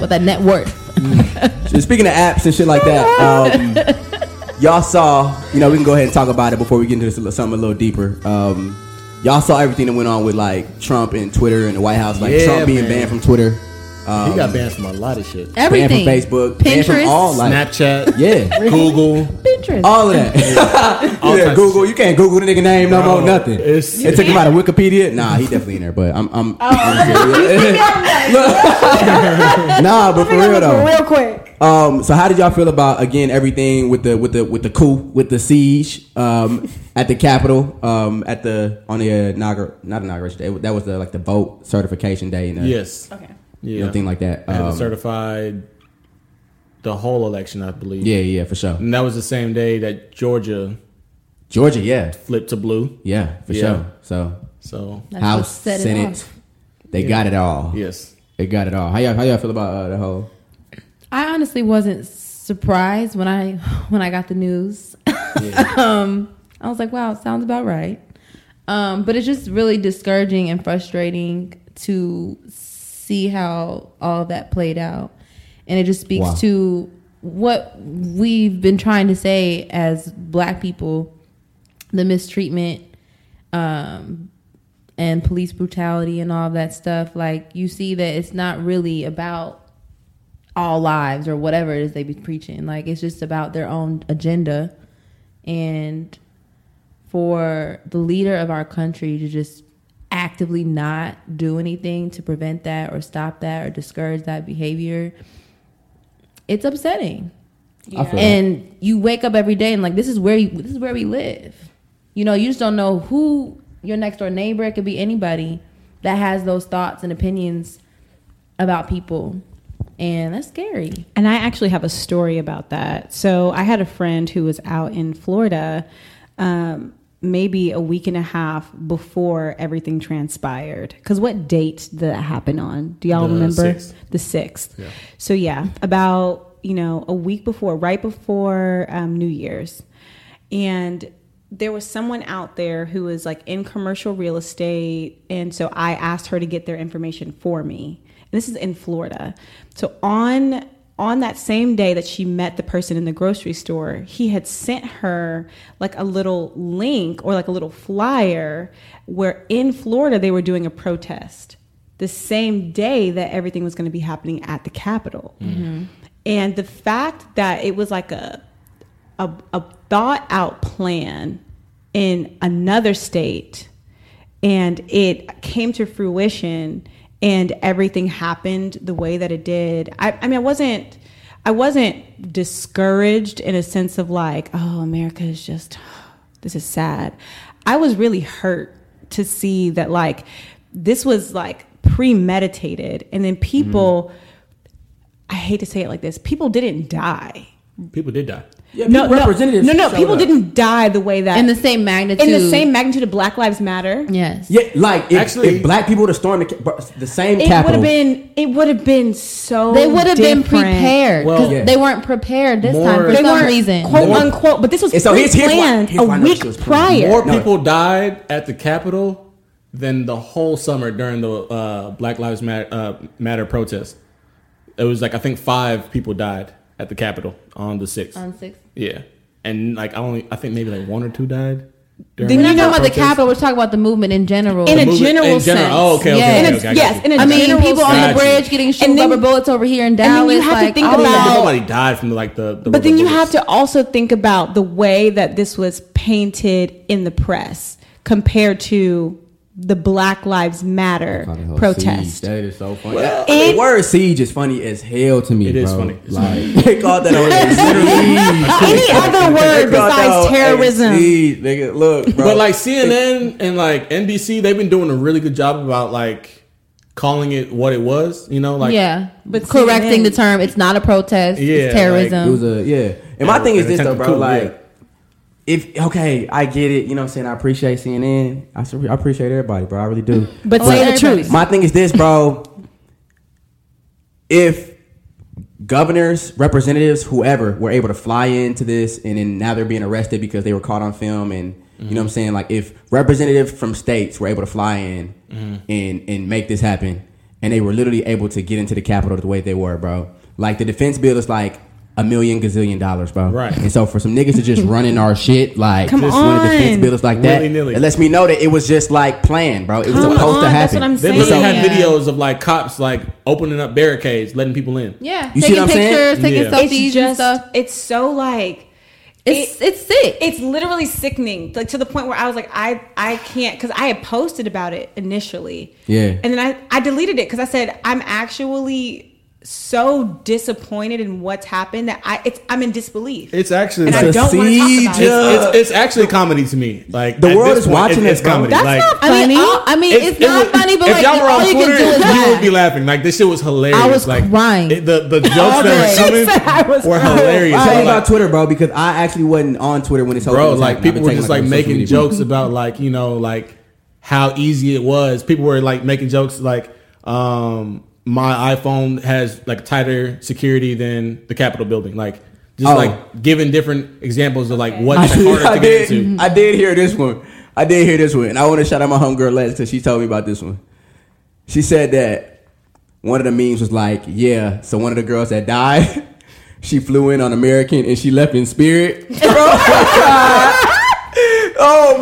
With that net worth.
Shit, Speaking of apps and shit like that, um, y'all saw. You know, we can go ahead and talk about it before we get into this, something a little deeper. Um, y'all saw everything that went on with like Trump and Twitter and the White House, like
Yeah,
Trump being
man.
banned from Twitter, um,
He got banned from a lot of shit.
Everything.
banned from Facebook, banned from
Pinterest.
all like
Snapchat, [laughs]
yeah,
Google.
Pinterest.
all of that. [laughs]
All
yeah,
types
Google. You can't Google the nigga name no
Bro,
more. Nothing.
it's-
it took him out of Wikipedia. Nah, he definitely in there. But I'm. I'm [laughs] nah, but for real though.
Real quick.
Um, so how did y'all feel about again everything with the with the with the coup with the siege um, at the Capitol um, at the on the inaugural not inauguration day that was the like the vote certification day and the,
Yes.
Okay.
Yeah.
everything like that.
They had
Um,
certified the whole election, I believe.
yeah, yeah, for sure.
And that was the same day that Georgia
Georgia, yeah,
flipped to blue.
yeah, for
Yeah.
sure. So
So
That's
House,
set
Senate,
off.
they got it all.
yes.
They got it all. How y'all how y'all feel about uh, the whole?
I honestly wasn't surprised when I [laughs] when I got the news. [laughs] um, I was like, wow, it sounds about right. Um, but it's just really discouraging and frustrating to see how all that played out. And it just speaks
Wow.
to what we've been trying to say as black people the mistreatment um, and police brutality and all that stuff. Like, you see that it's not really about all lives or whatever it is they be preaching. Like it's just about their own agenda. And for the leader of our country to just actively not do anything to prevent that or stop that or discourage that behavior, it's upsetting.
I feel that.
And you wake up every day and like this is where you this is where we live. You know, you just don't know who your next door neighbor, it could be anybody that has those thoughts and opinions about people. And that's scary.
And I actually have a story about that. So I had a friend who was out in Florida, um, maybe a week and a half before everything transpired. Because what date did that happen on? Do y'all
The
remember?
6th.
The sixth. Yeah. So yeah, about you know a week before, right before um, New Year's, and there was someone out there who was like in commercial real estate, and so I asked her to get their information for me. And this is in Florida. So on on that same day that she met the person in the grocery store, he had sent her like a little link or like a little flyer where in Florida they were doing a protest the same day that everything was going to be happening at the Capitol. Mm-hmm. And the fact that it was like a, a, a thought out plan in another state and it came to fruition and everything happened the way that it did. I, I mean, I wasn't. I wasn't discouraged in a sense of like, oh, America is just, [sighs] this is sad. I was really hurt to see that like this was like premeditated and then people mm-hmm. I hate to say it like this, people didn't die.
People did die.
Yeah,
No,
people-
no, no, no, people
up.
didn't die the way that
In the same magnitude.
in the same magnitude of Black Lives Matter.
Yes.
Yeah, like if,
Actually-
if black people would have stormed the, the same
It would have been it would have been so
They would have been prepared.
Well-
'cause
Yeah.
they weren't prepared this
More-
time for
They
some reason.
quote
More-
unquote, but this was
so here's- here's why-
planned
here's why I
a
know
week
was
prior.
More
No.
people died at the Capitol than the whole summer during the uh, Black Lives Matter, uh, Matter protest. It was like I think five people died at the Capitol on the sixth.
On six.
Yeah, and like I only I think maybe like one or two died.
Then you know-
talking about the. Capitol. We're talking about the movement in general.
in a
movement-
general
in general-
sense.
oh, okay, okay,
Yeah.
In
okay,
a-
okay, I
yes,
you.
in a
I mean,
general
people on the bridge getting shot
And then-
rubber bullets over here in Dallas.
And then you have to
like,
think
all
about-
that.
Nobody died from like the. the
But then you
rubber
have to also think about the way that this was painted in the press compared to the Black Lives Matter
Call the whole
protest.
siege. That is so funny.
Well,
the word siege is funny as hell to me.
It is
bro.
funny.
Like they called that on [laughs]
Any other word besides terrorism?
Siege, nigga, look, bro.
But like CNN and like NBC, they've been doing a really good job about like calling it what it was. You know, like
yeah,
But
but correcting
CNN
the term. It's not a protest.
Yeah,
it's terrorism.
It was a yeah. And my
Yeah,
thing is this though, bro.
coup,
Like,
yeah.
If okay, I get it. You know what I'm saying? I appreciate CNN. I, I appreciate everybody, bro. I really do.
But say the truth.
My thing is this, bro. If governors, representatives, whoever were able to fly into this and then now they're being arrested because they were caught on film and you know what I'm saying? Like if representatives from states were able to fly in mm-hmm. and and make this happen and they were literally able to get into the Capitol the way they were, bro. Like the defense bill is like a million gazillion dollars, bro.
Right.
And so for some niggas to just run in our shit, like
Come
just when a defense
on.
bill is like that,
Willy-nilly.
it lets me know that it was just like planned, bro. It was
Come
supposed
on,
to
that's
happen.
what I'm
they
saying.
literally
Yeah.
had videos of like cops like opening up barricades, letting people in.
yeah,
You see
taking
what I'm saying?
pictures, taking
Yeah.
selfies
it's just
and stuff.
it's so like
It's
it-
it's sick.
it's literally sickening like to the point where i was like i i can't because i had posted about it initially
Yeah.
and then i i deleted it because i said i'm actually so disappointed in what's happened that i it's i'm in disbelief
It's actually
and
like,
i don't want to talk about it
it's, it's actually comedy to me. Like
The world is
point,
watching
it's,
bro.
comedy.
That's
like,
not
I mean,
funny.
all- I mean,
if
it's
it
not
was-
funny, but
if
like
y'all were
all
on
you
Twitter,
can do is
you
laugh.
would be laughing. Like this shit was hilarious.
I was
like,
crying.
it- the the jokes that were
She [laughs] I
coming
was
were
crying.
hilarious.
Tell me
Bro,
about Twitter, bro, because I actually wasn't on Twitter when this whole
bro,
was
like people were just like making jokes about like you know like how easy it was. People were like making jokes like um my iPhone has like tighter security than the Capitol building. Like just
Oh.
like giving different examples of like
Okay.
what's
I,
harder
I
to get
did.
into.
I did hear this one. I did hear this one, and I want to shout out my homegirl Les because she told me about this one. She said that one of the memes was like, "Yeah, so one of the girls that died, [laughs] she flew in on American and she left in Spirit." [laughs] [laughs] oh my god!
Oh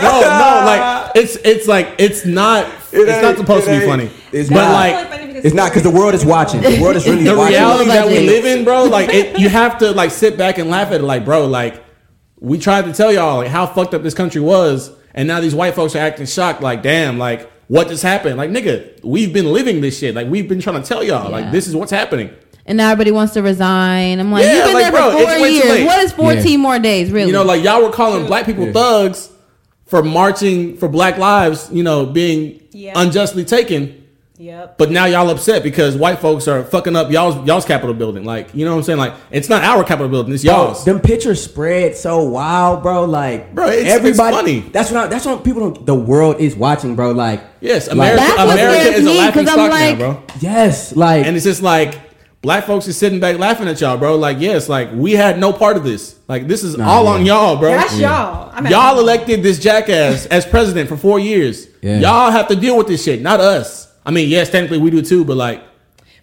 no, no, like [laughs] it's it's like it's not
It
it's not
ain't-
supposed to be funny.
It's
but
not.
like
It's not because the world is watching. The world is really
the
watching.
reality that we live in, bro, like it, you have to like sit back and laugh at it. Like, bro, like we tried to tell y'all like how fucked up this country was, and now these white folks are acting shocked. Like, damn, like what just happened? Like, nigga, we've been living this shit. Like, we've been trying to tell y'all, like this is what's happening.
And now everybody wants to resign. I'm like,
Yeah,
you've been
like,
there for
it's
four years. What is 14
Yeah.
more days, really?
You know, like y'all were calling black people thugs for marching for Black Lives. You know, being
Yeah.
unjustly taken.
yep
But now y'all upset because white folks are fucking up y'all's y'all's Capitol building. Like, you know what I'm saying? Like, it's not our Capitol building, it's y'all's.
them pictures spread so wild, bro. Like,
Bro, it's- it's
everybody.
funny.
That's what. I, that's what people. Don't, the world is watching, bro. Like,
Yes,
like,
America,
That's what
America is a
me,
laughing
'cause I'm
stock
like-
now, bro.
Yes, like,
And it's just like black folks is sitting back laughing at y'all, bro. Like, yes, like we had no part of this. Like, this is all
yeah.
on y'all, bro.
that's y'all I'm
Y'all
home.
elected this jackass as president for four years.
Yeah.
Y'all have to deal with this shit, not us. I mean, yes, technically we do too, but like,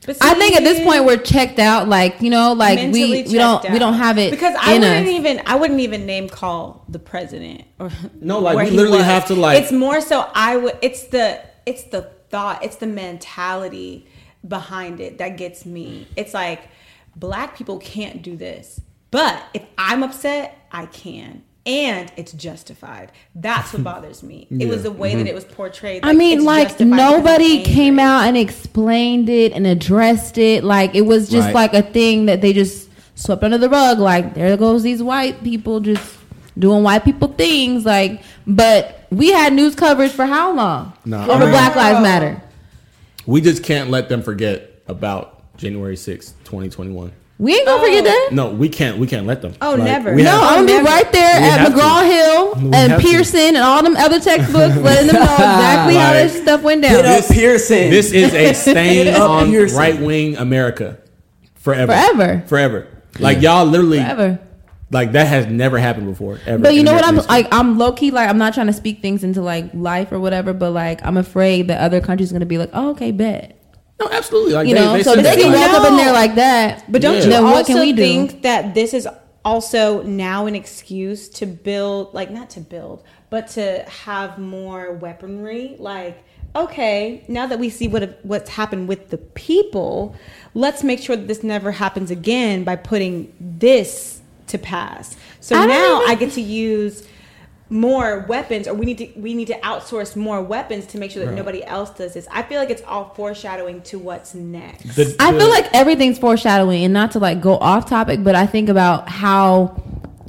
But
I think at this point we're checked out. Like you know, like we we don't
checked
we don't have it
because I
in
wouldn't
us.
even I wouldn't even name call the president or
No, like,
where
we literally have to, like-
it's more so I would it's the it's the thought it's the mentality behind it that gets me it's like black people can't do this but if I'm upset I can and it's justified that's what [laughs] bothers me it was the way
Mm-hmm.
that it was portrayed
I mean, like nobody came out and explained it and addressed it. Like it was just
Right.
like a thing that they just swept under the rug. Like there goes these white people just doing white people things. Like, but we had news coverage for how long?
Nah,
over
I mean-
Black Lives Matter.
We just can't let them forget about January sixth, 2021.
We ain't gonna forget oh. that.
No, we can't. We can't let them.
Oh, never.
we
No,
have-
I'm gonna be right there
We
at
have to.
McGraw Hill
We
and
have to.
Pearson and all them other textbooks, [laughs] letting them know exactly how this stuff went down.
Hit up Pearson.
This is a stain
Up
on
Pearson.
right wing America forever.
Forever.
Forever. Like y'all literally
Forever.
Like that has never happened before. Ever.
But you know what? I'm
history.
like, I'm low key like, I'm not trying to speak things into like life or whatever, but like, I'm afraid that other countries gonna be like, oh, okay, bet.
No, absolutely. Like
You
they,
know,
they
so they can walk up in there like that,
But don't
Yeah.
you
then
also
what can we do?
think that this is also now an excuse to build, like not to build, but to have more weaponry? Like, okay, now that we see what what's happened with the people, let's make sure that this never happens again by putting this to pass. So
I
now
even-
I get to use more weapons or we need to we need to outsource more weapons to make sure that nobody else does this. I feel like it's all foreshadowing to what's next.
The-
I feel like everything's foreshadowing, and not to like go off topic, but I think about how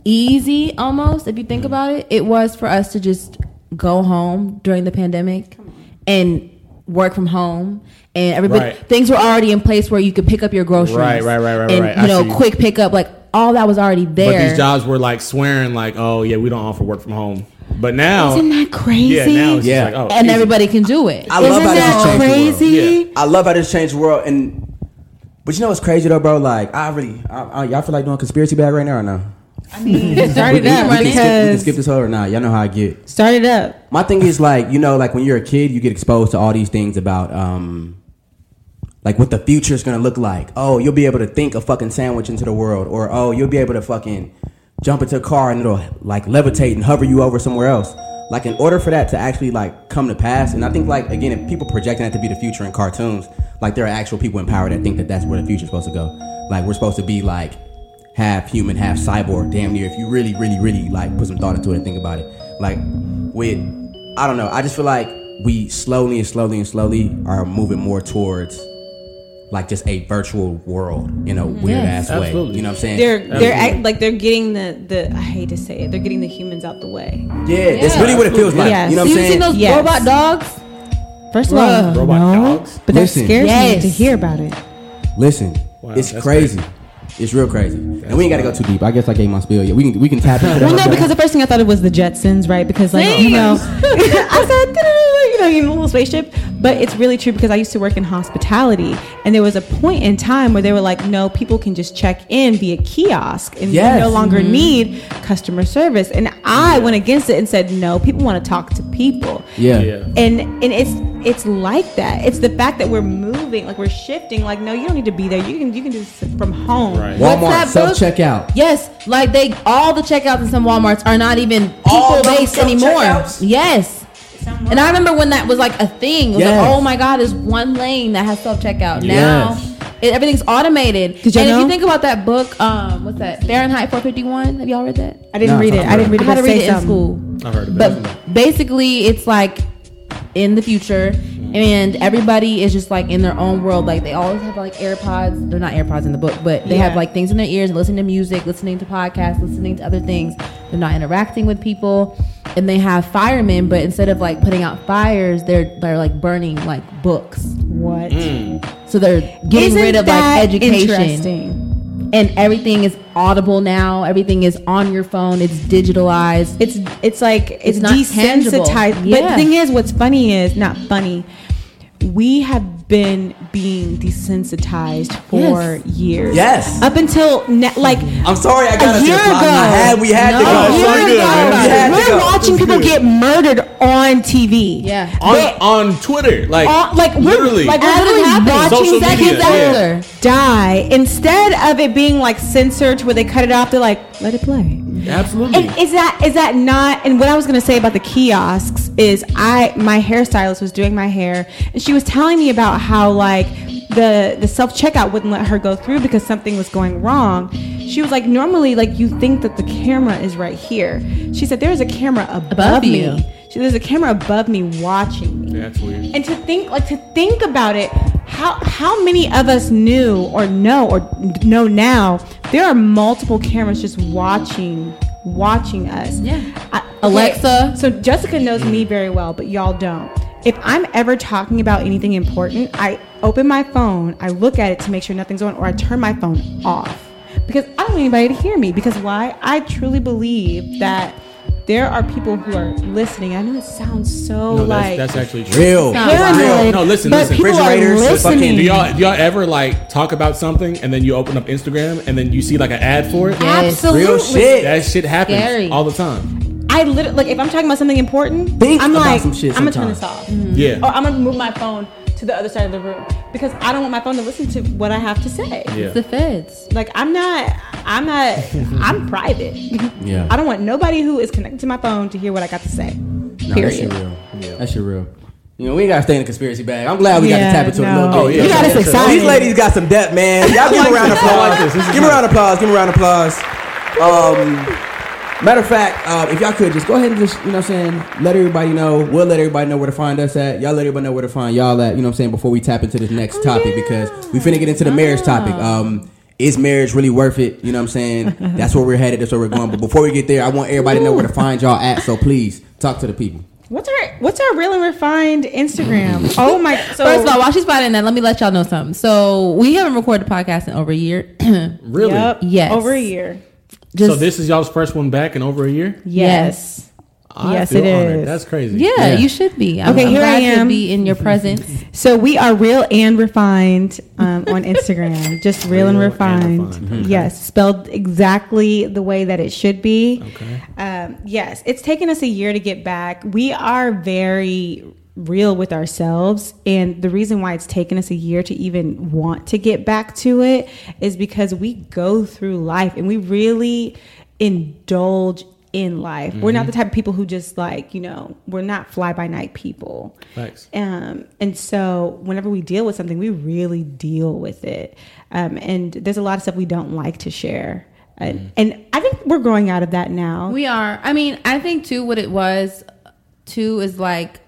easy almost, if you think about it, it was for us to just go home during the pandemic and work from home and everybody
Right.
things were already in place where you could pick up your groceries.
Right, right, right, right,
And
right.
You know, quick pickup, like all that was already there.
But these jobs were like swearing, like, "Oh yeah, we don't offer work from home." But now,
Isn't that crazy?
yeah, now it's
Yeah.
just like, oh,
and
easy.
everybody can do it.
I love
Isn't
how this
that
has changed the world.
crazy?
Yeah.
I love how this changed the world, and but you know what's crazy though, bro? Like I really, I, I, y'all feel like doing conspiracy bag right now or no?
I mean, [laughs] start
We,
it
we,
up
we can skip, we can skip this whole or not. Y'all know how I get.
start it up.
My thing is like you know, like when you're a kid, you get exposed to all these things about um, like what the future is gonna look like. Oh, you'll be able to think a fucking sandwich into the world, or oh, you'll be able to fucking jump into a car and it'll like levitate and hover you over somewhere else. Like in order for that to actually like come to pass, and I think like again, if people projecting that to be the future in cartoons, like there are actual people in power that think that that's where the future's supposed to go. Like we're supposed to be like half human, half cyborg, damn near. If you really, really, really like put some thought into it and think about it, like with, I don't know. I just feel like we slowly and slowly and slowly are moving more towards like just a virtual world in a mm-hmm. weird ass way.
Absolutely.
You know what I'm saying?
They're they're act, like they're getting the the I hate to say it they're getting the humans out the way.
yeah, that's really what it feels like.
Yes.
You know what I'm
seen
saying?
those
Yes.
robot dogs?
First of all,
Robot
no,
dogs?
but that
Listen.
scares
Yes.
me to hear about it.
Listen,
Wow,
it's
that's
crazy. It's real crazy, and we ain't got to go too deep. I guess I gave my spiel. Yeah, we can we can tap into that.
Well, no, because the first thing I thought it was the Jetsons, right? Because like you know, [laughs] I said you know, you know, little spaceship. But it's really true because I used to work in hospitality, and there was a point in time where they were like, no, people can just check in via kiosk, and
Yes.
you no longer mm-hmm. need customer service. And I went against it and said, no, people want to talk to people.
yeah.
yeah.
and and it's it's like that. It's the fact that we're moving, like we're shifting. Like no, you don't need to be there. You can you can do this from home.
Right.
What's
Walmart self checkout.
Yes, like they all the checkouts in some WalMarts are not even people based anymore.
self-checkouts?
Yes. And I remember when that was like a thing. It was
Yes.
like, oh my god, there's one lane that has self checkout. Now
Yes.
it, everything's automated.
Did y'all
and if you think about that book, um, what's that? Fahrenheit 451. Have y'all read that?
I didn't
No,
read it.
I've
I didn't read
I
it.
had to read it in
something.
school.
I've heard of that.
But basically, it's like in the future, and everybody is just like in their own world. Like they always have like AirPods. They're not AirPods in the book, but they have like things in their ears, listening to music, listening to podcasts, listening to other things. They're not interacting with people, and they have firemen. But instead of like putting out fires, they're they're like burning like books.
What? Hmm.
So they're getting
Isn't
rid of
that
like education
Interesting.
And everything is audible now. Everything is on your phone. It's digitalized.
It's it's like it's,
It's not tangible.
desensitized. But the thing is, what's funny is not funny. We have been being desensitized for
Yes.
years.
Yes.
Up until ne- like
I'm sorry, I got
a
us
year
to
ago.
the plot. I had, we had to
No,
go.
a year ago,
we had
We're watching people get murdered on TV.
yeah.
on
They-
on Twitter, like
on- like we're
literally,
like
As
we're
it
watching
Social
seconds
media,
after.
die instead of it being like censored where they cut it off. They're like, let it play.
absolutely.
And is that is that not? And what I was gonna say about the kiosks is I my hairstylist was doing my hair and she was telling me about how like the the self checkout wouldn't let her go through because something was going wrong. She was like, normally like you think that the camera is right here. She said there is a camera above,
Above
me.
you.
She there's a camera above me watching me.
That's weird.
And to think like to think about it, how how many of us knew or know or know now there are multiple cameras just watching watching us.
Yeah.
I-
Alexa.
So Jessica knows me very well, but y'all don't. If I'm ever talking about anything important, I open my phone, I look at it to make sure nothing's on, or I turn my phone off because I don't want anybody to hear me. Because why? I truly believe that there are people who are listening. I know it sounds so
No,
like
that's, that's actually true.
Real.
paranoid,
No, listen,
but
listen.
people are listening.
Fucking, do y'all do y'all ever like talk about something and then you open up Instagram and then you see like an ad for it?
Yes.
Absolutely.
Real shit.
That shit happens
Scary.
all the time.
I literally like if I'm talking about something important,
Think
I'm like
some shit
I'm gonna turn this off,
Yeah.
or I'm gonna move my phone to the other side of the room because I don't want my phone to listen to what I have to say.
Yeah.
the feds.
Like I'm not, I'm not, [laughs] I'm private.
Yeah.
I don't want nobody who is connected to my phone to hear what I got to say.
No, that
Period.
shit real. That shit real. You know, we ain't gotta stay in the conspiracy bag. I'm glad we got to tap into it a little bit.
Oh, yeah.
You got us
Yes, sir.
excited.
These ladies got some depth, man. Y'all give [laughs] them a round of applause.
like this. This is
give them a round of applause. Give them a round of applause. Um, matter of fact, uh, if y'all could just go ahead and just, you know what I'm saying, let everybody know. We'll let everybody know where to find us at. Y'all let everybody know where to find y'all at, you know what I'm saying, before we tap into this next topic because we finna get into the marriage topic. Um, is marriage really worth it? You know what I'm saying? [laughs] That's where we're headed. That's where we're going. But before we get there, I want everybody to know where to find y'all at. So please talk to the people.
What's our What's our real and refined Instagram? [laughs] oh my! So
First of all, while she's finding that, let me let y'all know something. So we haven't recorded a podcast in over a year. [clears throat]
Really?
Yep.
Yes.
Over a year.
Just,
so this is y'all's first one back in over a year.
Yes.
I
Yes,
feel
it
honored.
is.
That's crazy.
yeah, you should be. I'm,
Okay,
I'm
here
glad
I am.
to be in your presence. [laughs]
So we are real and refined um, on Instagram. [laughs] Just real,
Real
and
and
refined.
refined.
Yes, spelled exactly the way that it should be.
Okay.
Um, yes, it's taken us a year to get back. We are very real with ourselves, and the reason why it's taken us a year to even want to get back to it is because we go through life and we really indulge in life. We're not the type of people who just like, you know, we're not fly by night people.
Thanks.
Um, and so whenever we deal with something, we really deal with it. Um, and there's a lot of stuff we don't like to share. And, and I think we're growing out of that now.
We are. I mean, I think too. What it was, too, is like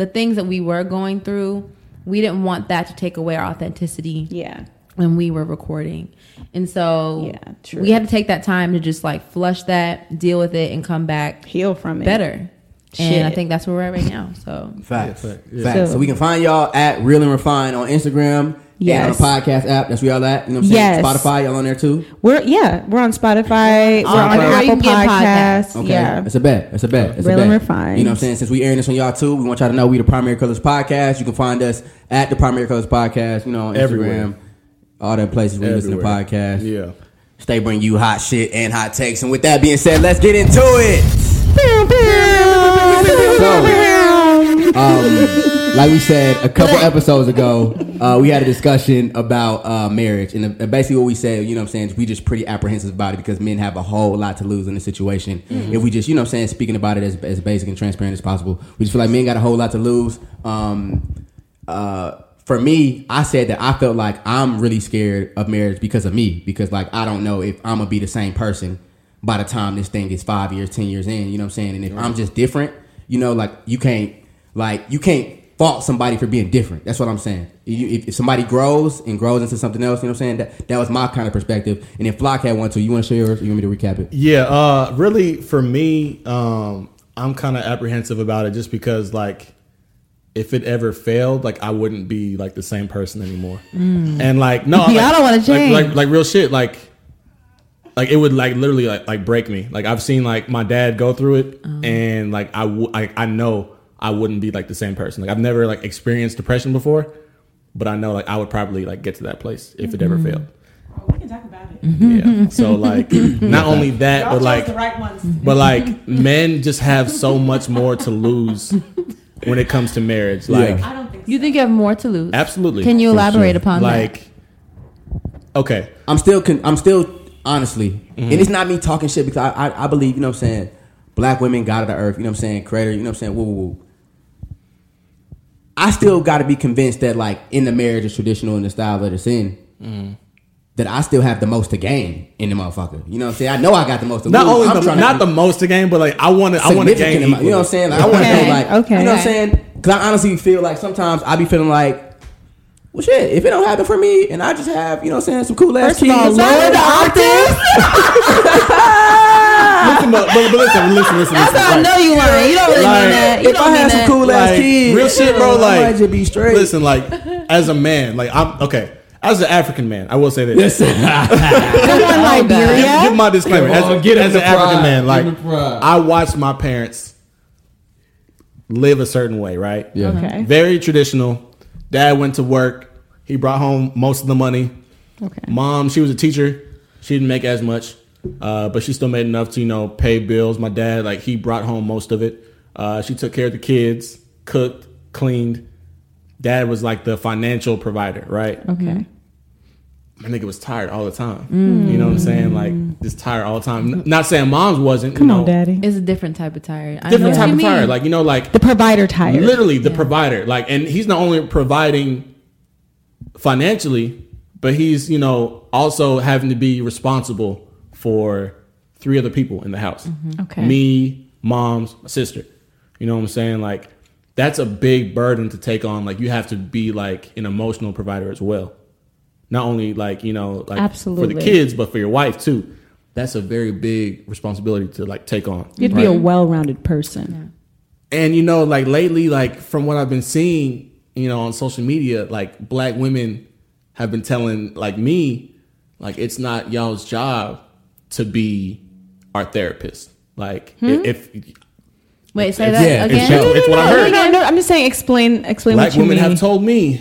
the things that we were going through. We didn't want that to take away our authenticity.
yeah.
when we were recording. And so
Yeah, true.
we had to take that time to just like flush that, deal with it, and come back
Heal from it.
better.
Shit.
And I think that's where we're at right now. So
Facts.
Yeah, fact, yeah.
Facts. So,
So-
we can find y'all at Real and Refine on Instagram.
Yes.
And on the podcast app. That's where y'all at. You know what I'm saying?
Yes.
Spotify, y'all on there too.
We're yeah, we're on Spotify, we're on
everywhere you
Apple
can get podcasts.
Podcasts.
Okay.
Yeah.
It's a bet. It's a bet. It's
Real
a bet.
and refined.
You know what I'm saying? Since we airing this on y'all too, we want y'all to know we the Primary Colors Podcast. You can find us at the Primary Colors Podcast, you know, on Instagram.
Everywhere.
All the places we listen to
Everywhere.
podcasts.
Yeah.
Stay bring you hot shit and hot takes. And with that being said, let's get into it. So, um, like we said a couple episodes ago, uh, we had a discussion about uh, marriage, and uh, basically what we said, you know, what I'm saying, is we just pretty apprehensive about it because men have a whole lot to lose in the situation. If we just, you know, what I'm saying, speaking about it as, as basic and transparent as possible, we just feel like men got a whole lot to lose. Um, uh, for me, I said that I felt like I'm really scared of marriage because of me, because like I don't know if I'm gonna be the same person by the time this thing is five years, ten years in. You know what I'm saying? And if I'm just different, you know, like you can't, like you can't fault somebody for being different. That's what I'm saying. You, if, if somebody grows and grows into something else, you know what I'm saying? That that was my kind of perspective. And if Flock had one too, you want to share yours? You want me to recap it?
Yeah, uh, really, for me, um, I'm kind of apprehensive about it just because, like, if it ever failed, like, I wouldn't be like the same person anymore. And like, no,
Yeah,
like-
I don't wanna change.
Like, like, real shit. Like, like it would like literally like like break me. Like I've seen like my dad go through it, and like I w- I I know I wouldn't be like the same person. Like I've never like experienced depression before, but I know like I would probably like get to that place if it ever mm-hmm. failed.
We can talk about it. Mm-hmm.
Yeah. So like, [laughs] not only that, but like,
right ones.
but like, men just have so much more to lose when it comes to marriage. Like,
Yeah.
I don't think
you think you have more to lose?
absolutely.
Can you elaborate upon that?
like, okay,
I'm still, con- I'm still, honestly, and mm-hmm. it's not me talking shit because I, I, I believe, you know what I'm saying, black women, God of the earth, you know what I'm saying, creator, you know what I'm saying, woo, woo, woo. I still got to be convinced that, like, in the marriage is traditional in the style that it's in, that I still have the most to gain in the motherfucker. You know what I'm saying? I know I got the most to
not
lose.
only
I'm
the,
trying to
not the most to gain, but like, I want to, I want to gain.
in my- you know what I'm saying? Like, I want to
Okay,
like,
okay.
you know what I'm saying? Because I honestly feel like sometimes I be feeling like, well, shit, if it don't happen for me and I just have, you know what I'm saying, some cool ass
First of
kids.
all, lower the octave. [laughs]
Listen, but, but, but listen, listen, listen.
That's
listen,
how I know you lying. You don't really
Like,
mean that. You
if
don't
I
mean
had some
that.
cool ass
like,
kids,
real shit, bro.
Like, I
Like,
might just be straight.
Listen, like, as a man, like, I'm okay. As an African man, I will say this.
Listen. [laughs]
Come on,
Give,
Liberia.
give my disclaimer.
Come
As,
on,
a-
get
as
the
an African man, like
Give him pride.
I watched my parents live a certain way, right?
Yeah.
Okay.
Very traditional. Dad went to work. He brought home most of the money.
Okay.
Mom, she was a teacher. She didn't make as much, uh, but she still made enough to you know pay bills. My dad, like he brought home most of it. Uh, she took care of the kids, cooked, cleaned. Dad was like the financial provider, right?
Okay.
my nigga was tired all the time. You know what I'm saying? Like just tired all the time. Not saying mom's wasn't.
Come
you know,
on, daddy.
It's a different type of tired.
Different
what
type of
mean.
tired. Like you know, like
The provider tired.
literally the provider. Like, and he's not only providing financially, but he's you know also having to be responsible for three other people in the house. Mm-hmm.
Okay.
Me, mom's, my sister. You know what I'm saying? Like that's a big burden to take on. Like you have to be like an emotional provider as well. Not only like, you know, like for the kids, but for your wife too. That's a very big responsibility to like take on.
You'd to be a well-rounded person.
And you know, like lately, like from what I've been seeing, you know, on social media, like black women have been telling like me, like it's not y'all's job to be our therapist. Like
Hmm?
if, if
Wait, say
It's-
that
yeah, it's
again.
y'all. It's what I
No,
heard.
no, no, I'm just saying. Explain, explain
black
what you
women
mean.
have told me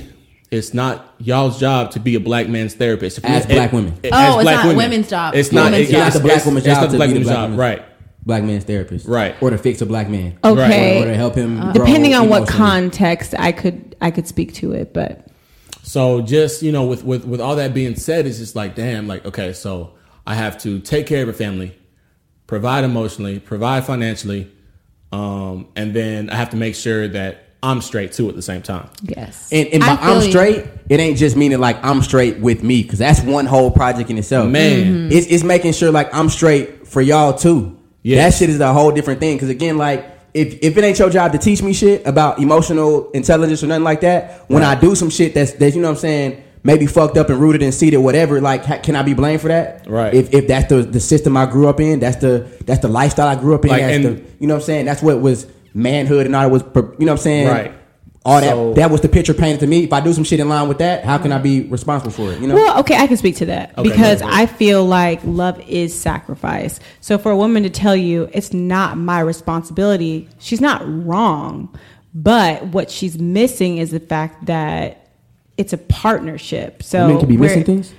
it's not y'all's job to be a black man's therapist. If
As
it-
black women.
it-
Oh,
as
it's
black
not
women.
women's job.
It's
It's
not.
women's
it-
job.
it's-
It's not the black
it's-
woman's
it's
job
not the black
be
woman's job, right?
Black man's therapist,
Right.
Or to fix a black man,
Okay.
Or to help him. grow
Depending on what context, I could I could speak to it, but
So just you know, with with with all that being said, it's just like damn, like okay, so I have to take care of a family, provide emotionally, provide financially, um, and then I have to make sure that I'm straight too at the same time.
yes,
And, and
I
by I'm
feel you.
straight, it ain't just meaning like I'm straight with me, because that's one whole project in itself.
Man.
Mm-hmm.
it's, it's making sure like I'm straight for y'all too.
Yes.
That shit is a whole different thing. Because again, like if if it ain't your job to teach me shit about emotional intelligence or nothing like that, when
Right.
I do some shit that's that you know what I'm saying. Maybe fucked up and rooted and seated, whatever. Like, ha- can I be blamed for that?
Right.
If, if that's the, the system I grew up in, that's the that's the lifestyle I grew up in.
Like,
that's
and-
the you know what I'm saying. That's what was manhood and all that was. You know what I'm saying?
Right.
All that
So-
that was the picture painted to me. If I do some shit in line with that, how can I be responsible for it? You know.
Well, okay, I can speak to that
Okay,
because. I feel like love is sacrifice. So for a woman to tell you it's not my responsibility, she's not wrong. But what she's missing is the fact that it's a partnership. So
Women can be missing things.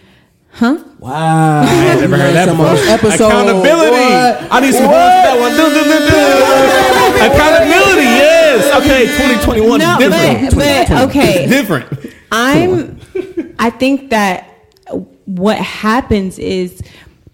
Huh?
Wow.
I ain't never heard that
Some
before.
of those episodes.
Accountability.
What?
I need some words for that one. Do, do, do, do. Accountability. Yes. Okay. 2021
No,
is different.
but, but okay.
different.
I'm I think that what happens is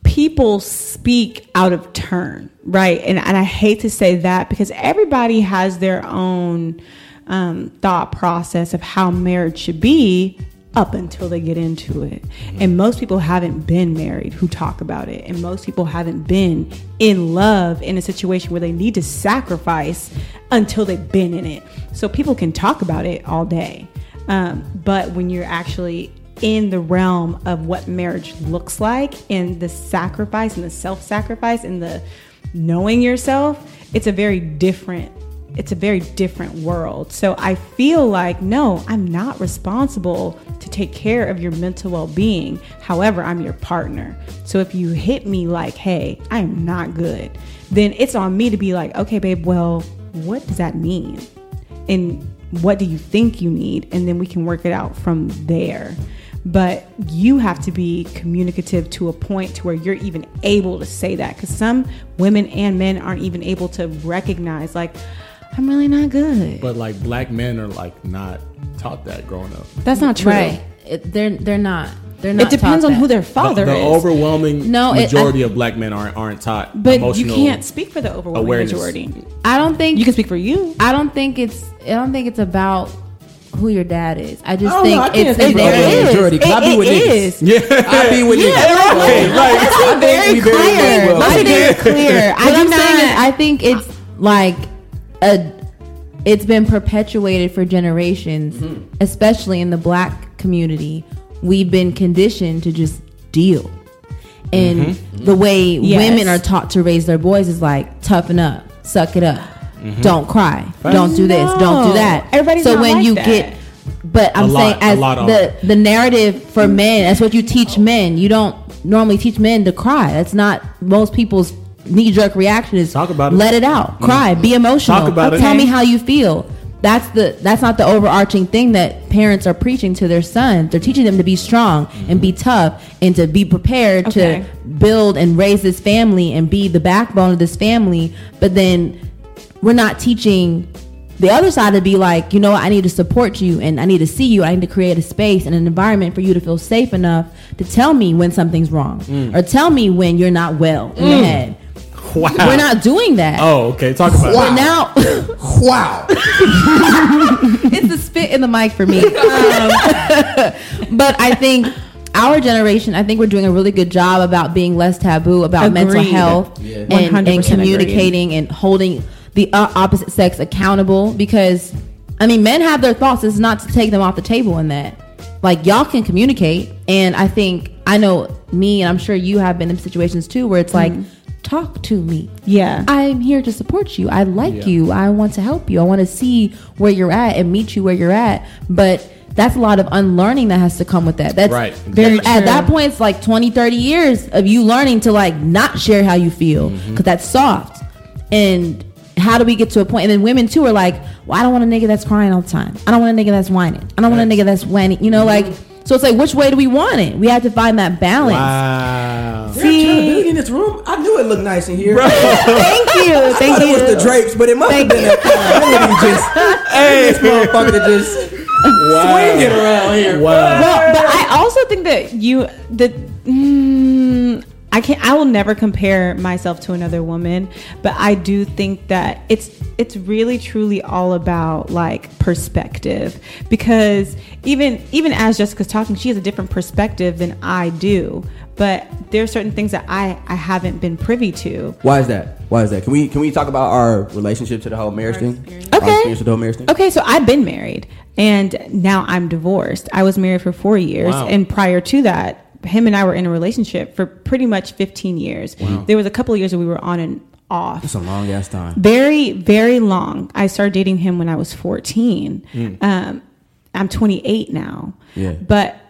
people speak out of turn, right? And and I hate to say that because everybody has their own um, thought process of how marriage should be up until they get into it. And most people haven't been married who talk about it. And most people haven't been in love in a situation where they need to sacrifice until they've been in it. So people can talk about it all day. Um, but when you're actually in the realm of what marriage looks like and the sacrifice and the self-sacrifice and the knowing yourself, it's a very different it's a very different world. So I feel like no, I'm not responsible to take care of your mental well-being. However, I'm your partner. So if you hit me like, "Hey, I am not good." Then it's on me to be like, "Okay, babe, well, what does that mean?" and what do you think you need and then we can work it out from there but you have to be communicative to a point to where you're even able to say that because some women and men aren't even able to recognize like i'm really not good
But like black men are like not taught that growing up.
that's not true
Right. It, they're they're not. They're not.
it depends
taught
on who their father
the, the
is
overwhelming
No, it-
majority of black men aren't aren't taught.
but you
emotional
can't speak for the overwhelming
awareness.
majority
I don't think
you can speak for you
I don't think it's. I don't think it's about who your dad is. I just
Oh,
think
no, I
it's
speak for
there
the
is.
majority, 'cause I be with
it
niggas.
is.
Yeah.
I be with
Yeah,
niggas.
right,
right.
Let's be very
we very
clear.
well.
Let's be very clear. I
What
do
I'm
not.
saying is, I think it's like a. It's been perpetuated for generations, mm-hmm. especially in the black community. We've been conditioned to just deal, and mm-hmm. the way
Yes.
women are taught to raise their boys is like toughen up, suck it up, mm-hmm. don't cry, don't do this, don't do that.
Everybody's
so
not
when
like
you
that.
get, but I'm
A
saying
lot- a
as
lot
the the narrative for mm. men, that's what you teach men. You don't normally teach men to cry. That's not most people's knee jerk reaction is
Talk about it.
let it out, mm. cry, be emotional,
Talk about it.
tell me
mm-hmm.
how you feel. That's the that's not the overarching thing that parents are preaching to their sons. They're teaching them to be strong and be tough and to be prepared
Okay.
to build and raise this family and be the backbone of this family. But then we're not teaching the other side to be like, you know, I need to support you and I need to see you. I need to create a space and an environment for you to feel safe enough to tell me when something's wrong mm. or tell me when you're not well in the mm. head.
Wow.
We're not doing that.
Oh, okay. Talk about
But
it.
now [laughs]
Wow. [laughs]
it's the spit in the mic for me. Um, [laughs] but I think our generation, I think we're doing a really good job about being less taboo about mental health
Yeah.
and, and
100%
communicating and holding the uh, opposite sex accountable. Because I mean, men have their thoughts. It's not to take them off the table in that. Like y'all can communicate, and I think I know me, and I'm sure you have been in situations too, where it's like. Talk to me.
Yeah.
I'm here to support you. I like
Yeah.
you. I want to help you. I want to see where you're at and meet you where you're at. But that's a lot of unlearning that has to come with that. That's
Right.
very
Exactly.
at that point it's like 20, 30 years of you learning to like not share how you feel
Mm-hmm.
because that's soft. And how do we get to a point? And then women too are like, well, I don't want a nigga that's crying all the time. I don't want a nigga that's whining. I don't want a nigga that's whining. You know, like so it's like which way do we want it? We have to find that balance.
Wow.
See, in this room, I knew it looked nice in here. [laughs]
Thank you.
I
Thank
thought it
you.
was the drapes, but it must have been that kind of just, [laughs] this motherfucker just swinging around here.
Wow.
well, but I also think that you the mm, I can't I will never compare myself to another woman, but I do think that it's it's really truly all about like perspective because even even as Jessica's talking, she has a different perspective than I do. But there are certain things that I I haven't been privy to.
Why is that? Why is that? Can we can we talk about our relationship to the whole marriage thing? Our
Okay.
experience with the whole marriage thing.
Okay, so I've been married and now I'm divorced. I was married for four years.
Wow.
And prior to that, him and I were in a relationship for pretty much 15 years. There was a couple of years that we were on and off.
It's a long ass time.
Very, very long. I started dating him when I was 14. Um, I'm 28 now.
Yeah.
But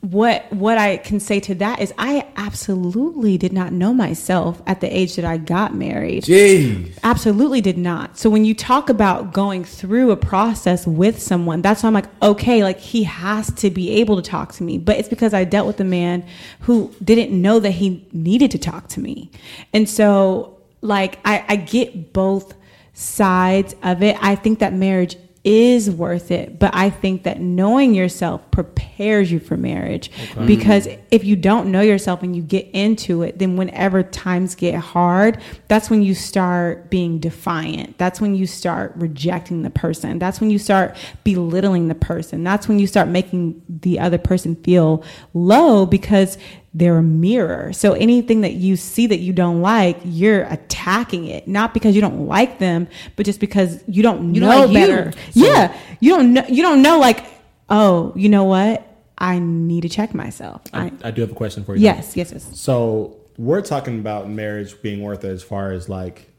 what what I can say to that is I absolutely did not know myself at the age that I got married.
Jeez.
Absolutely did not. So when you talk about going through a process with someone, that's why I'm like, okay, like he has to be able to talk to me. But it's because I dealt with a man who didn't know that he needed to talk to me. And so like I, I get both sides of it. I think that marriage is worth it, but I think that knowing yourself prepares you for marriage because if you don't know yourself and you get into it, then whenever times get hard, that's when you start being defiant. That's when you start rejecting the person. That's when you start belittling the person. That's when you start making the other person feel low because they're a mirror. So anything that you see that you don't like, you're attacking it, not because you don't like them, but just because you don't
You don't
know
like you.
better. yeah, you don't know. You don't know. Like, oh, you know what? I need to check myself. I,
I, I do have a question for you.
yes, yes, yes.
So we're talking about marriage being worth it as far as like,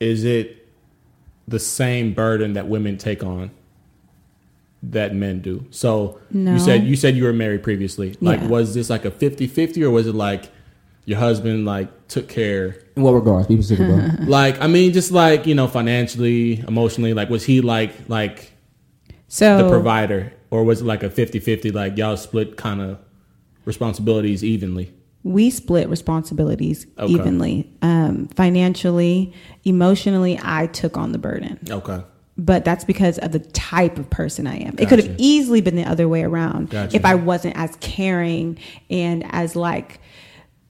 is it the same burden that women take on that men do? So
No.
you said you said you were married previously. Like,
Yeah.
was this like a 50-50 or was it like your husband like took care?
In what regards? Be specific, bro.
Like, I mean, just like you know, financially, emotionally. Like, was he like like
So
the provider, or was it like a 50-50, Like y'all split kind of responsibilities evenly?
we split responsibilities
Okay.
evenly. Um, financially, emotionally, I took on the burden.
Okay.
But that's because of the type of person I am. It could have easily been the other way around
Gotcha.
if I wasn't as caring and as like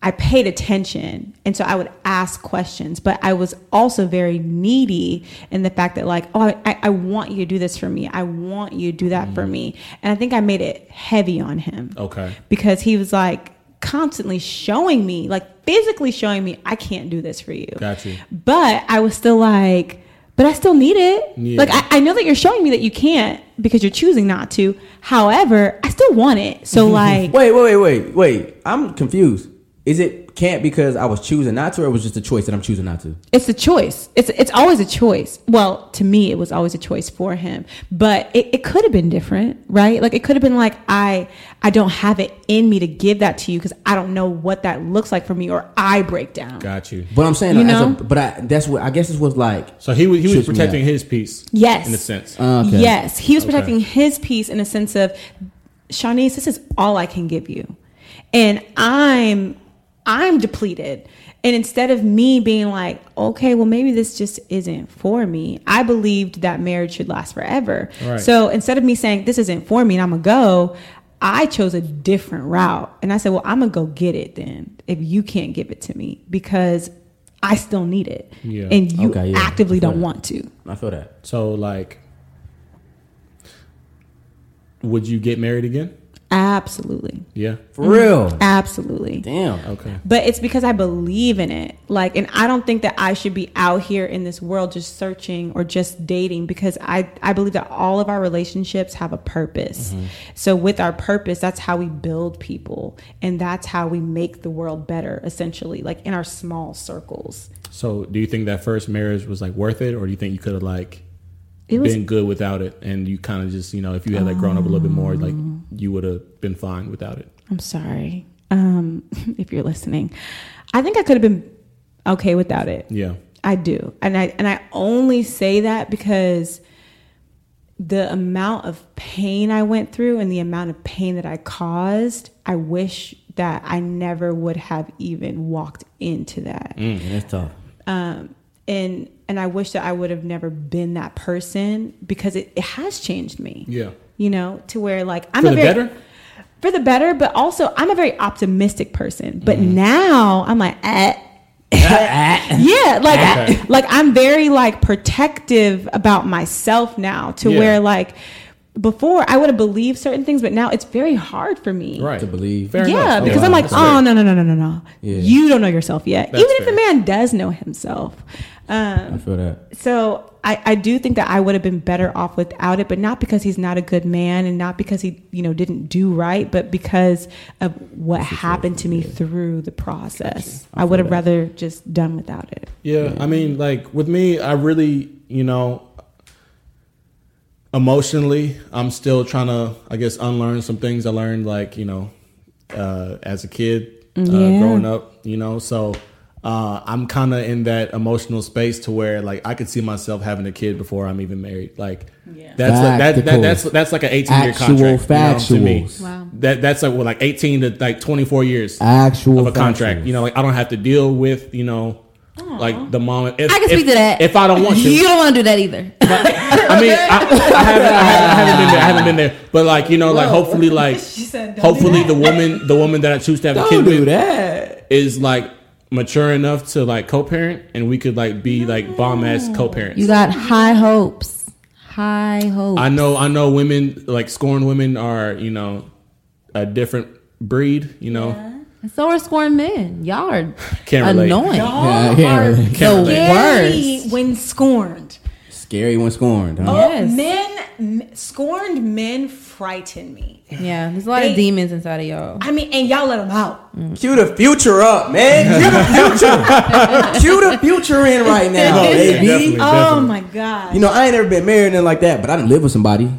I paid attention and so I would ask questions, but I was also very needy in the fact that like, oh, I, I want you to do this for me. I want you to do that
Mm.
for me. And I think I made it heavy on him
Okay.
because he was like constantly showing me, like physically showing me, I can't do this for you.
Got you.
But I was still like, but I still need it.
Yeah.
Like I, I know that you're showing me that you can't because you're choosing not to. However, I still want it. So [laughs] like
Wait, wait, wait, wait, wait. I'm confused. Is it can't because I was choosing not to, or it was just a choice that I'm choosing not to?
it's a choice. It's it's always a choice. Well, to me, it was always a choice for him. But it, it could have been different, right? Like it could have been like I I don't have it in me to give that to you because I don't know what that looks like for me, or I break down.
Got you.
But I'm saying,
You
as
know?
a, but I, that's what I guess this was like.
So he was he was protecting his peace.
Yes.
In a sense.
Uh, okay.
Yes, he was
Okay.
protecting his peace in a sense of, Shauni, this is all I can give you, and I'm I'm depleted. And instead of me being like, okay, well maybe this just isn't for me, I believed that marriage should last forever.
Right.
So instead of me saying this isn't for me and I'm gonna go, I chose a different route, and I said, well I'm gonna go get it then if you can't give it to me because I still need it,
Yeah.
and you
Okay, yeah.
actively don't
Right.
want to.
I feel that.
So like, would you get married again?
Absolutely.
Yeah.
For real.
Absolutely.
Damn.
Okay.
But it's because I believe in it. Like, and I don't think that I should be out here in this world just searching or just dating because I, I believe that all of our relationships have a purpose. Mm-hmm. So, with our purpose, that's how we build people and that's how we make the world better, essentially, like in our small circles.
So, do you think that first marriage was like worth it, or do you think you could have like
It was
been good without it, and you kind of just you know if you had like grown up a little bit more, like you would have been fine without it?
I'm sorry um, [laughs] if you're listening. I think I could have been okay without it.
Yeah.
I do, and I and I only say that because the amount of pain I went through and the amount of pain that I caused, I wish that I never would have even walked into that.
Yeah, that's tough.
Um, and and I wish that I would have never been that person because it, it has changed me.
Yeah.
You know, to where like I'm
For
a
the
very,
better?
for the better, but also I'm a very optimistic person. But
Mm-hmm.
now I'm like, eh. [laughs] yeah, like
Okay.
like I'm very like protective about myself now to
Yeah.
where like before I would have believed certain things, but now it's very hard for me.
Right.
To believe.
Fair
yeah,
enough.
because. I'm like,
That's
oh
fair.
no no no no no no,
Yeah.
you don't know yourself yet.
That's
Even if
fair.
the man does know himself.
I
Um,
feel that.
so I, I do think that I would have been better off without it, but not because he's not a good man and not because he you know didn't do right, but because of what happened to me through the process. I, would have rather just done without it.
Yeah, I mean, like with me, I really, you know, emotionally, I'm still trying to, I guess, unlearn some things I learned, like you know, uh, as a kid, uh,
Yeah.
growing up, you know. So uh, I'm kind of in that emotional space to where, like, I could see myself having a kid before I'm even married. Like, that's like, that, that,
Practical.
that's that's like an 18 year
Actual
contract. You know, to me.
Wow.
That that's like what, like 18 to like 24 years
Actual
of a contract.
factuals.
You know, like I don't have to deal with you know. Like the mom, if,
I can
if-
speak to that.
If I don't want to,
You don't want to do that either.
I mean, I, I, haven't, I, haven't, I haven't been there. I haven't been there. But like you know, like hopefully, like [laughs] hopefully the woman, the woman that I choose to have a
Don't
kid
do
with
that.
is like mature enough to like co-parent, and we could like be like bomb ass co-parents.
You got high hopes. High hopes.
I know, I know, women like scorned women are you know a different breed. You know,
And so are scorn men. Y'all are
Can't relate.
annoying.
Yeah, I can't really.
The
relate.
worst.
when scorned.
Scary when scorned. Huh?
Oh, yes.
men, m- scorned men frighten me.
Yeah, there's a lot
They-
of demons inside of y'all.
I mean, and y'all let them out. Mm.
Cue the future up, man. Cue the future. [laughs] Cue the future in right now,
No,
baby.
definitely.
Oh my god!
You know, I ain't ever been married and like that, but I didn't live with somebody.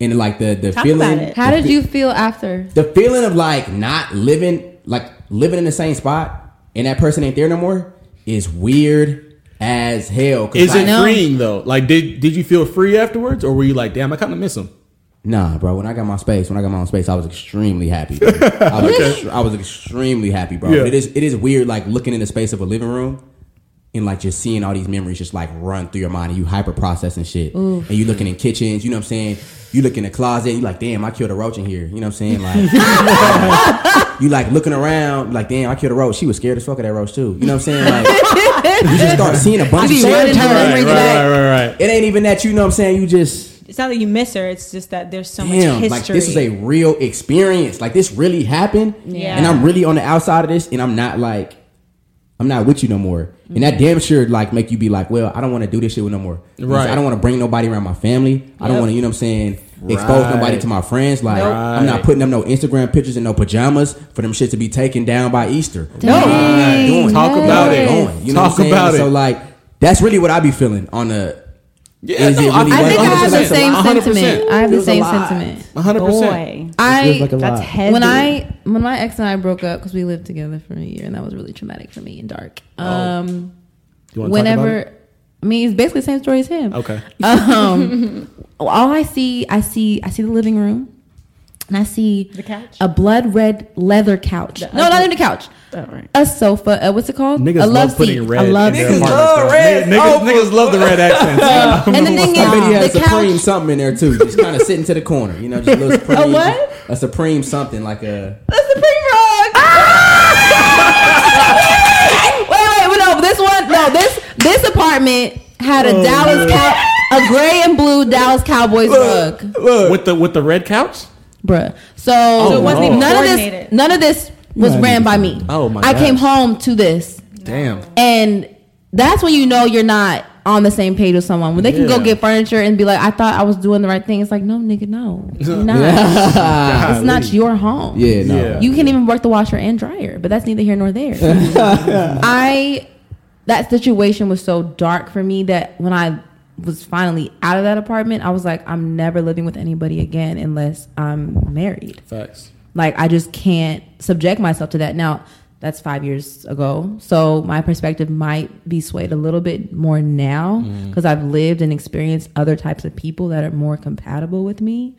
And like the the
Talk
feeling
about it.
How
the
did
fe-
you feel after?
the feeling of like not living like living in the same spot and that person ain't there no more is weird as hell.
is
like,
it
know.
freeing though? Like, did did you feel free afterwards, or were you like, damn, I kind of miss him?
Nah, bro. When I got my space, when I got my own space, I was extremely happy. I, was [laughs] ext- I was extremely happy, bro.
Yeah.
It is it is weird, like looking in the space of a living room and like just seeing all these memories just like run through your mind and you hyper processing shit. And you looking in kitchens, you know what I'm saying? You look in the closet, you like, damn, I killed a roach in here. You know what I'm saying? Like [laughs] you like looking around, like, damn, I killed a roach. She was scared as fuck of that roach too. You know what I'm saying? Like you just start seeing a bunch of shit.
running to the
Right, right, right, right, right.
It ain't even that, you know what I'm saying? You just
It's not that you miss her. It's just that there's so much.
damn,
much
like this is a real experience. Like this really happened,
Yeah.
and I'm really on the outside of this, and I'm not like, I'm not with you no more. And that damn sure like make you be like, well, I don't want to do this shit with no more.
Right.
I don't want to bring nobody around my family. I don't want to, you know what I'm saying, expose
Right.
nobody to my friends. Like I'm not putting them no Instagram pictures and no pajamas for them shit to be taken down by Easter.
No.
I'm not doing
Talk about
not
it.
doing, You know
Talk
what I'm saying?
about it.
So like that's really what I be feeling on the.
Yeah,
Is
no,
it really
I think I have the same
100%.
sentiment. I have the same sentiment.
100%.
boy.
I
feels like a
That's
lot.
heavy.
when I when my ex and I broke up because we lived together for a year and that was really traumatic for me and dark. Um,
You wanna talk about
whenever? I mean it's basically the same story as him.
Okay. [laughs]
Um, all I see, I see, I see the living room, and I see
The couch?
a blood red leather couch.
The
no, not
ugly-
even the couch.
Oh, right.
A sofa. Uh, what's it called?
Niggas
a
love,
love
putting
seat.
red
a love
in their
seat.
apartments,
love
though.
red.
Niggas,
Oh,
niggas love the red accents. [laughs]
And the thing
I bet he
is,
has
the
Supreme
couch.
something in there too. Just kind of sitting to the corner, you know, just [laughs] a little Supreme.
A what?
A Supreme something like a.
The Supreme rug. [laughs] wait, wait, wait, no, this one, no, this this apartment had a Dallas cow, a gray and blue Dallas Cowboys rug.
with the with the red couch.
bruh. So,
So it wasn't even
none of this. None of this was ran by me.
Oh, my
I came home to this,
Damn.
and that's when you know you're not on the same page with someone. When they can go get furniture and be like, "I thought I was doing the right thing." It's like, no, nigga, no, [laughs] you're not. [laughs] It's not your home.
Yeah, no.
Yeah.
You can even work the washer and dryer, but that's neither here nor there. [laughs] I that situation was so dark for me that when I was finally out of that apartment, I was like, I'm never living with anybody again unless I'm married.
Facts.
Like I just can't subject myself to that. Now, that's five years ago. So my perspective might be swayed a little bit more now mm. because I've lived and experienced other types of people that are more compatible with me.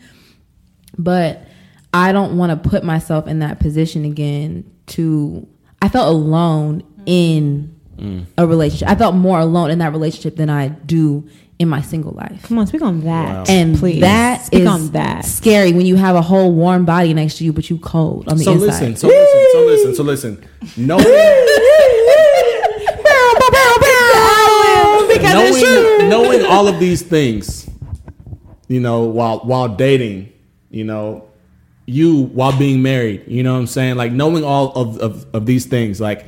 But I don't want to put myself in that position again to I felt alone mm. in mm. a relationship. I felt more alone in that relationship than I do in my single life.
Come on, speak on that.
Wow.
And
please
that
speak
is
on that.
scary when you have a whole warm body next to you, but you cold on the
So
inside.
listen, so listen, so listen, so listen. Knowing, knowing, knowing all of these things, you know, while while dating, you know, you while being married, you know what I'm saying? Like knowing all of, of, of these things, like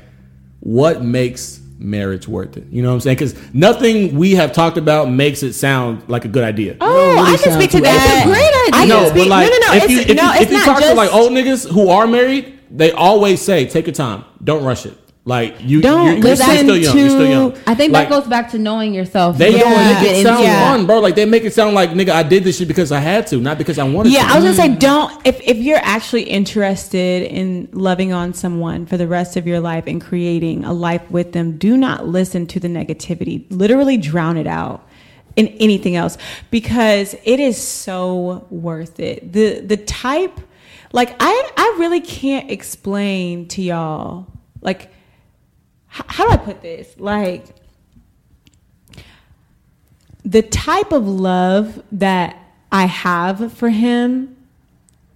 what makes marriage worth it? You know what I'm saying? Because nothing we have talked about makes it sound like a good idea.
Oh, I can speak to that.
It's a great idea.
I
no,
can speak,
but like,
no, no, no.
if you, if
no,
you,
it's
if you talk
just,
to like old niggas who are married, they always say, "Take your time, don't rush it." Like you,
Don't
you're, you're
listen
still young. You're still young.
I think
Like,
that goes back to knowing yourself.
They
You
don't make it sound
yeah.
fun, bro. Like they make it sound like nigga, I did this shit because I had to, not because I wanted to.
Yeah,
to.
I was gonna say, don't if if you're actually interested in loving on someone for the rest of your life and creating a life with them, do not listen to the negativity. Literally drown it out in anything else because it is so worth it. The the type, like I I really can't explain to y'all like how do I put this like the type of love that I have for him,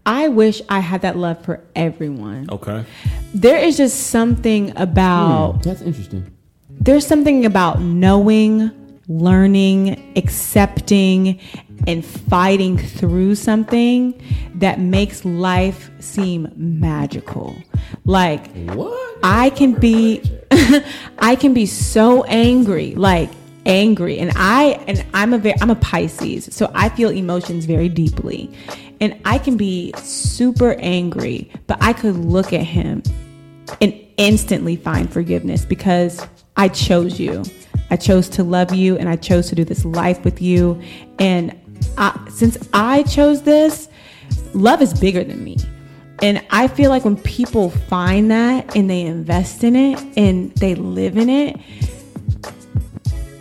I wish I had that love for everyone.
okay.
There is just something about hmm,
That's interesting.
there's something about knowing, learning, accepting, and fighting through something that makes life seem magical. Like
What?
I can be [laughs] I can be so angry, like angry. And I and I'm a very I'm a Pisces, so I feel emotions very deeply. And I can be super angry, but I could look at him and instantly find forgiveness because I chose you. I chose to love you and I chose to do this life with you. And I, since I chose this, love is bigger than me. And I feel like when people find that and they invest in it and they live in it,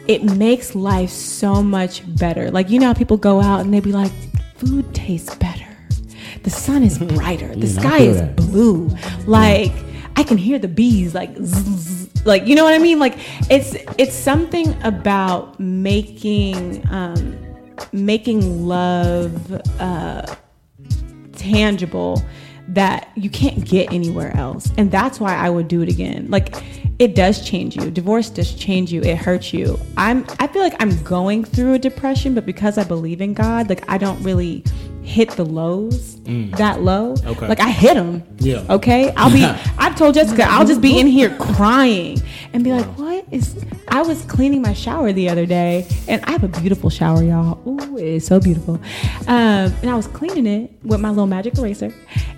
it makes life so much better. Like, you know, how people go out and they be like, food tastes better. The sun is [laughs] brighter. The sky is blue. Like, I can hear the bees like zzz, like you know what I mean? Like it's it's something about making um making love uh tangible that you can't get anywhere else. And that's why I would do it again. Like it does change you. Divorce does change you. It hurts you. I'm I feel like I'm going through a depression, but because I believe in God, like I don't really hit the lows that low.
Okay.
Like I hit them.
Yeah.
Okay. I'll be [laughs] I've told Jessica I'll just be in [laughs] here crying and be like, "What is I was cleaning my shower the other day and I have a beautiful shower, y'all. Ooh, it is so beautiful. Um, and I was cleaning it with my little magic eraser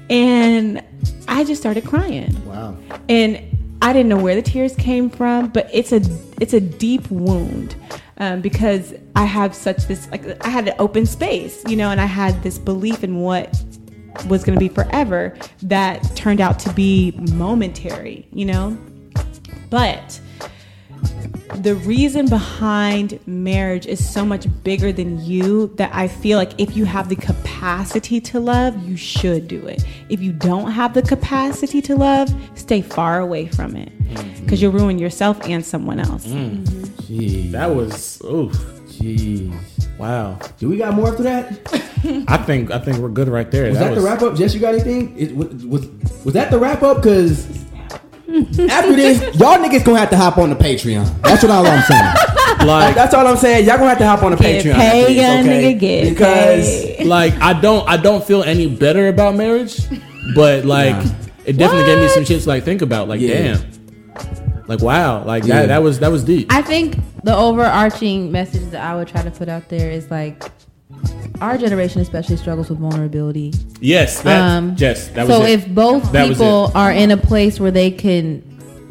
and I just started crying.
Wow.
And I didn't know where the tears came from, but it's a it's a deep wound um, because I have such this like I had an open space, you know, and I had this belief in what was going to be forever that turned out to be momentary, you know. But the reason behind marriage is so much bigger than you that I feel like if you have the capacity to love, you should do it. If you don't have the capacity to love, stay far away from it mm-hmm. because you'll ruin yourself and someone else. Mm.
Jeez.
That was oof.
Jeez.
Wow.
Do we got more after that? [laughs]
I think I think we're good right there.
Was that, the wrap up? Jess, you got anything? It, was, was was that the wrap up? Because after this, y'all niggas gonna have to hop on the Patreon. That's what all I'm saying. [laughs]
Like,
That's all I'm saying. Y'all gonna have to hop on the
Get
Patreon.
paid,
after this,
young
okay?
nigga, get
because
paid.
like I don't I don't feel any better about marriage, but like
Nah.
it definitely gave me some shit to like think about. Like
Yeah.
damn, like wow, like
Yeah.
that that was that was deep.
I think the overarching message that I would try to put out there is like our generation especially struggles with vulnerability.
yes, that,
Um,
yes, that was
so
it.
if both
That
people are in a place where they can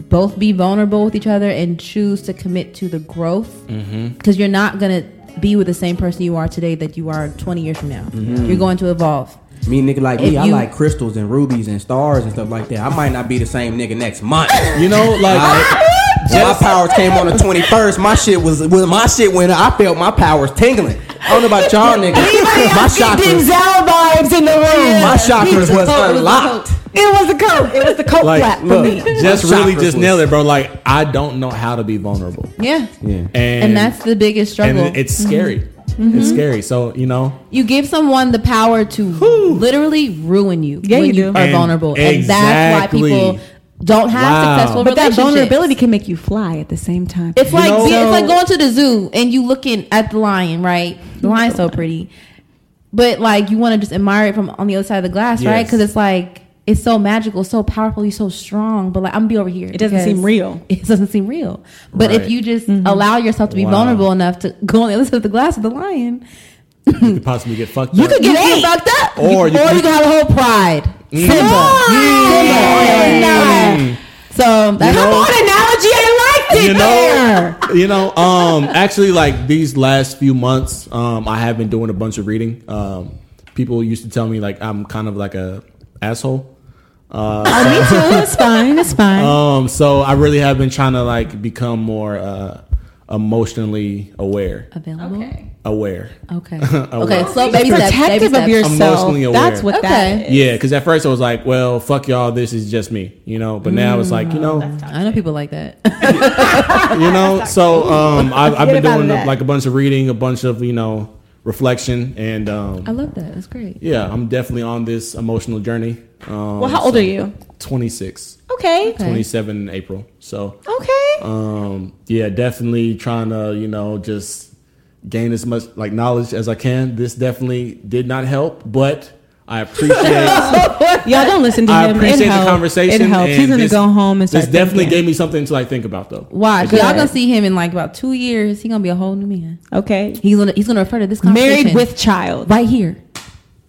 both be vulnerable with each other and choose to commit to the growth,
Mm-hmm.
because you're not gonna be with the same person you are today that you are 20 years from now.
Mm-hmm.
You're going to evolve.
me nigga like
If
me, I like crystals and rubies and stars and stuff like that. I might not be the same nigga next month.
you know, like [laughs]
When my powers came on the 21st, my shit was when my shit went. I felt my powers tingling. I don't know about y'all niggas. my chakras,
vibes in the room.
my chakras was
It was the
unlocked.
It was the coat. It was the coat
like
flap for
look,
me.
just really just
was-
nailed it, bro. Like I don't know how to be vulnerable,
Yeah.
Yeah.
and
And that's the biggest
and
struggle.
it's scary.
Mm-hmm.
It's scary. So you know,
you give someone the power to literally ruin you
Yeah,
when
you
you,
do.
are
And
vulnerable. And that's why people don't have
Wow.
successful
But that vulnerability can make you fly at the same time.
It's
You
like
know-
be- it's like going to the zoo and you looking at the lion, right? The lion's so pretty, but like you want to just admire it from on the other side of the glass, right? Because it's like it's so magical, so powerful, you're so strong. But like I'm gonna be over here.
It doesn't seem real. [laughs]
It doesn't seem real. But
Right.
if you just mm-hmm. allow yourself to be
Wow.
vulnerable enough to go on the other [laughs] side of the glass with the lion,
you could possibly get fucked
you
up.
You could get
Nate.
you fucked up,
Or
you,
you
or
could-
you can have a whole pride. Simba. Simba. So that's
know-
come on analogy. I liked it
you
there.
know, you know, um, actually, like these last few months, um, I have been doing a bunch of reading. Um, people used to tell me like I'm kind of like a asshole.
Oh, me too. It's fine. It's fine. [laughs]
Um, so I really have been trying to like become more uh, emotionally aware.
Available.
Aware.
Okay.
Aware.
okay. [laughs] Slow baby steps. Baby
Protective
steps.
of yourself.
Emotionally aware.
That's what that
Okay.
is.
Yeah, because at first I was like, well, fuck y'all, this is just me, you know. But now it's like, you know,
I know people like that. [laughs]
you know. So um, I've, I've been doing
that.
like a bunch of reading, a bunch of you know reflection, and um,
I love that. That's great.
yeah, I'm definitely on this emotional journey. Um,
Well, how old are you?
26,
Okay.
Okay.
27 in April. So
Okay.
um, yeah, definitely trying to you know just gain as much like knowledge as I can. This definitely did not help, but I appreciate. [laughs]
Y'all don't listen to
I
him.
appreciate
it
the
helped.
conversation.
It helps.
and
He's gonna
this-
go home and start.
This definitely
thinking.
gave me something to like think about, though.
Watch.
Good.
Y'all gonna see him in like about two years. He gonna be a whole new man.
Okay.
He's gonna he's gonna refer to this conversation
Married with child.
right here.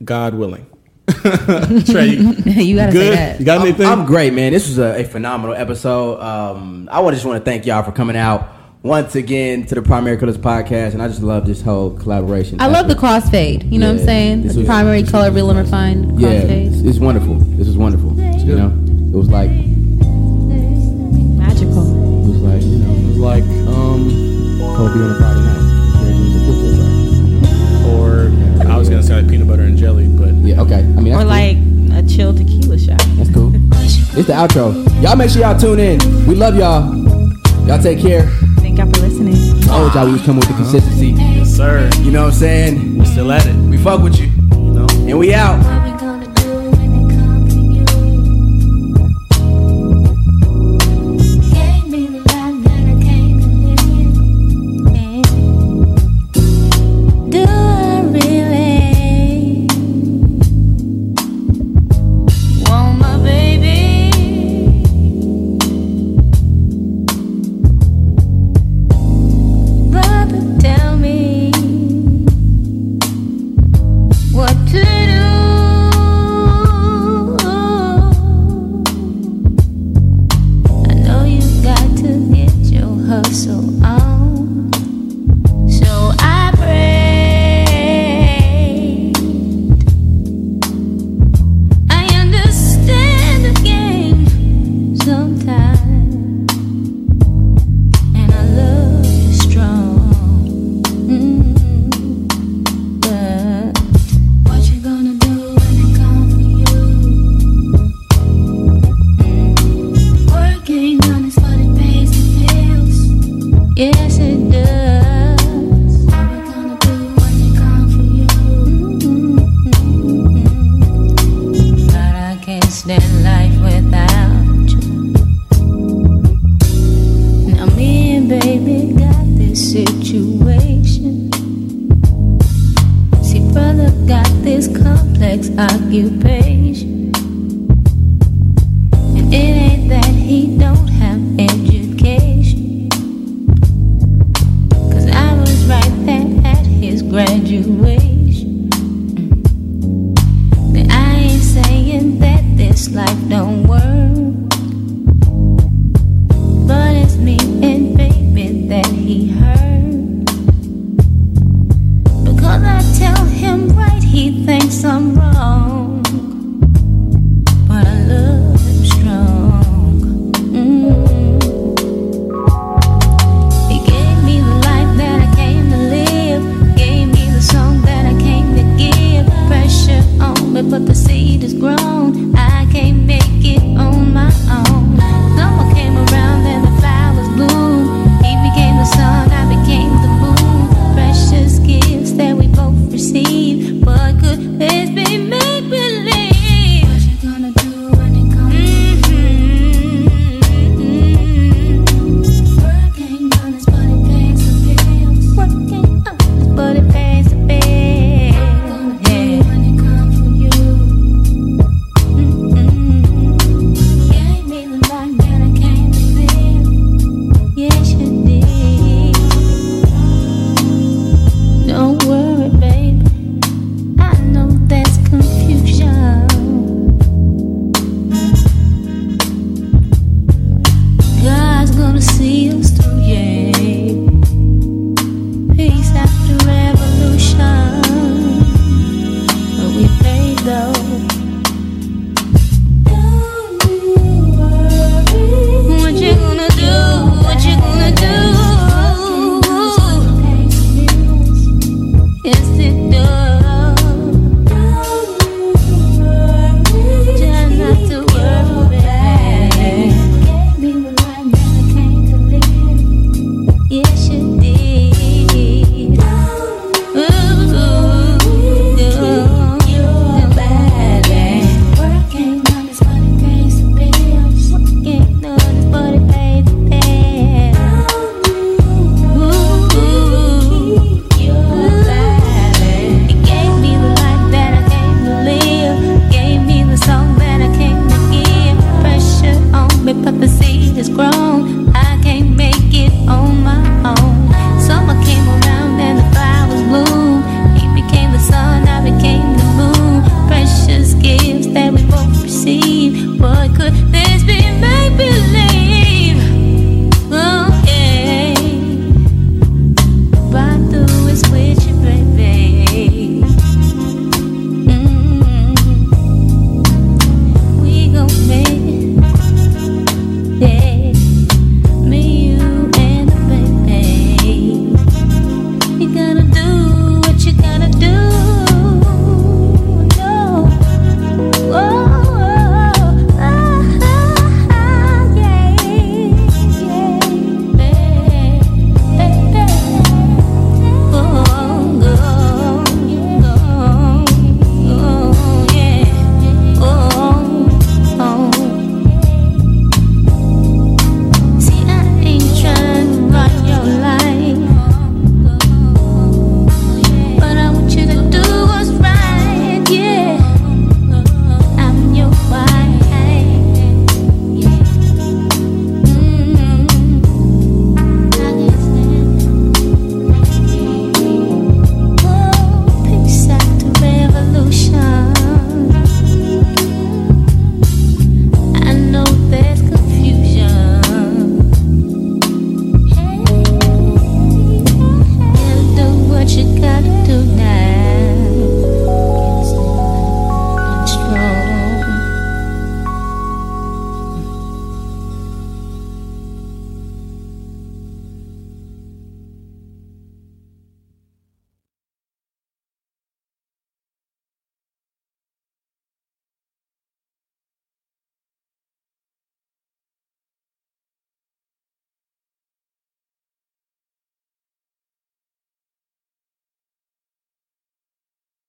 God willing. [laughs] Trey, you [laughs]
you gotta say
good?
that.
You got anything?
I'm great, man. This was a, a phenomenal episode. Um, I just want to thank y'all for coming out once again to the Primary Colors podcast, and I just love this whole collaboration.
I love the crossfade. You know what I'm saying? The
was-
primary color, real and refined
Yeah, it's,
crossfade.
it's wonderful. This was wonderful. You know, it was like
magical.
it was like you know
It was like, um,
Kobe on a Friday night. Jerry Jones and Pitcher, right?
or I was gonna say like peanut butter and jelly, but
Yeah, okay. I mean, that's
Or
cool.
like a chill tequila shot.
That's cool. [laughs] It's the outro. Y'all make sure y'all tune in. We love y'all. Y'all take care.
Thank y'all for listening.
I told y'all we was coming with the uh-huh. consistency.
yes, sir,
You know what I'm saying?
we're still at it.
We fuck with you.
You know.
And we out.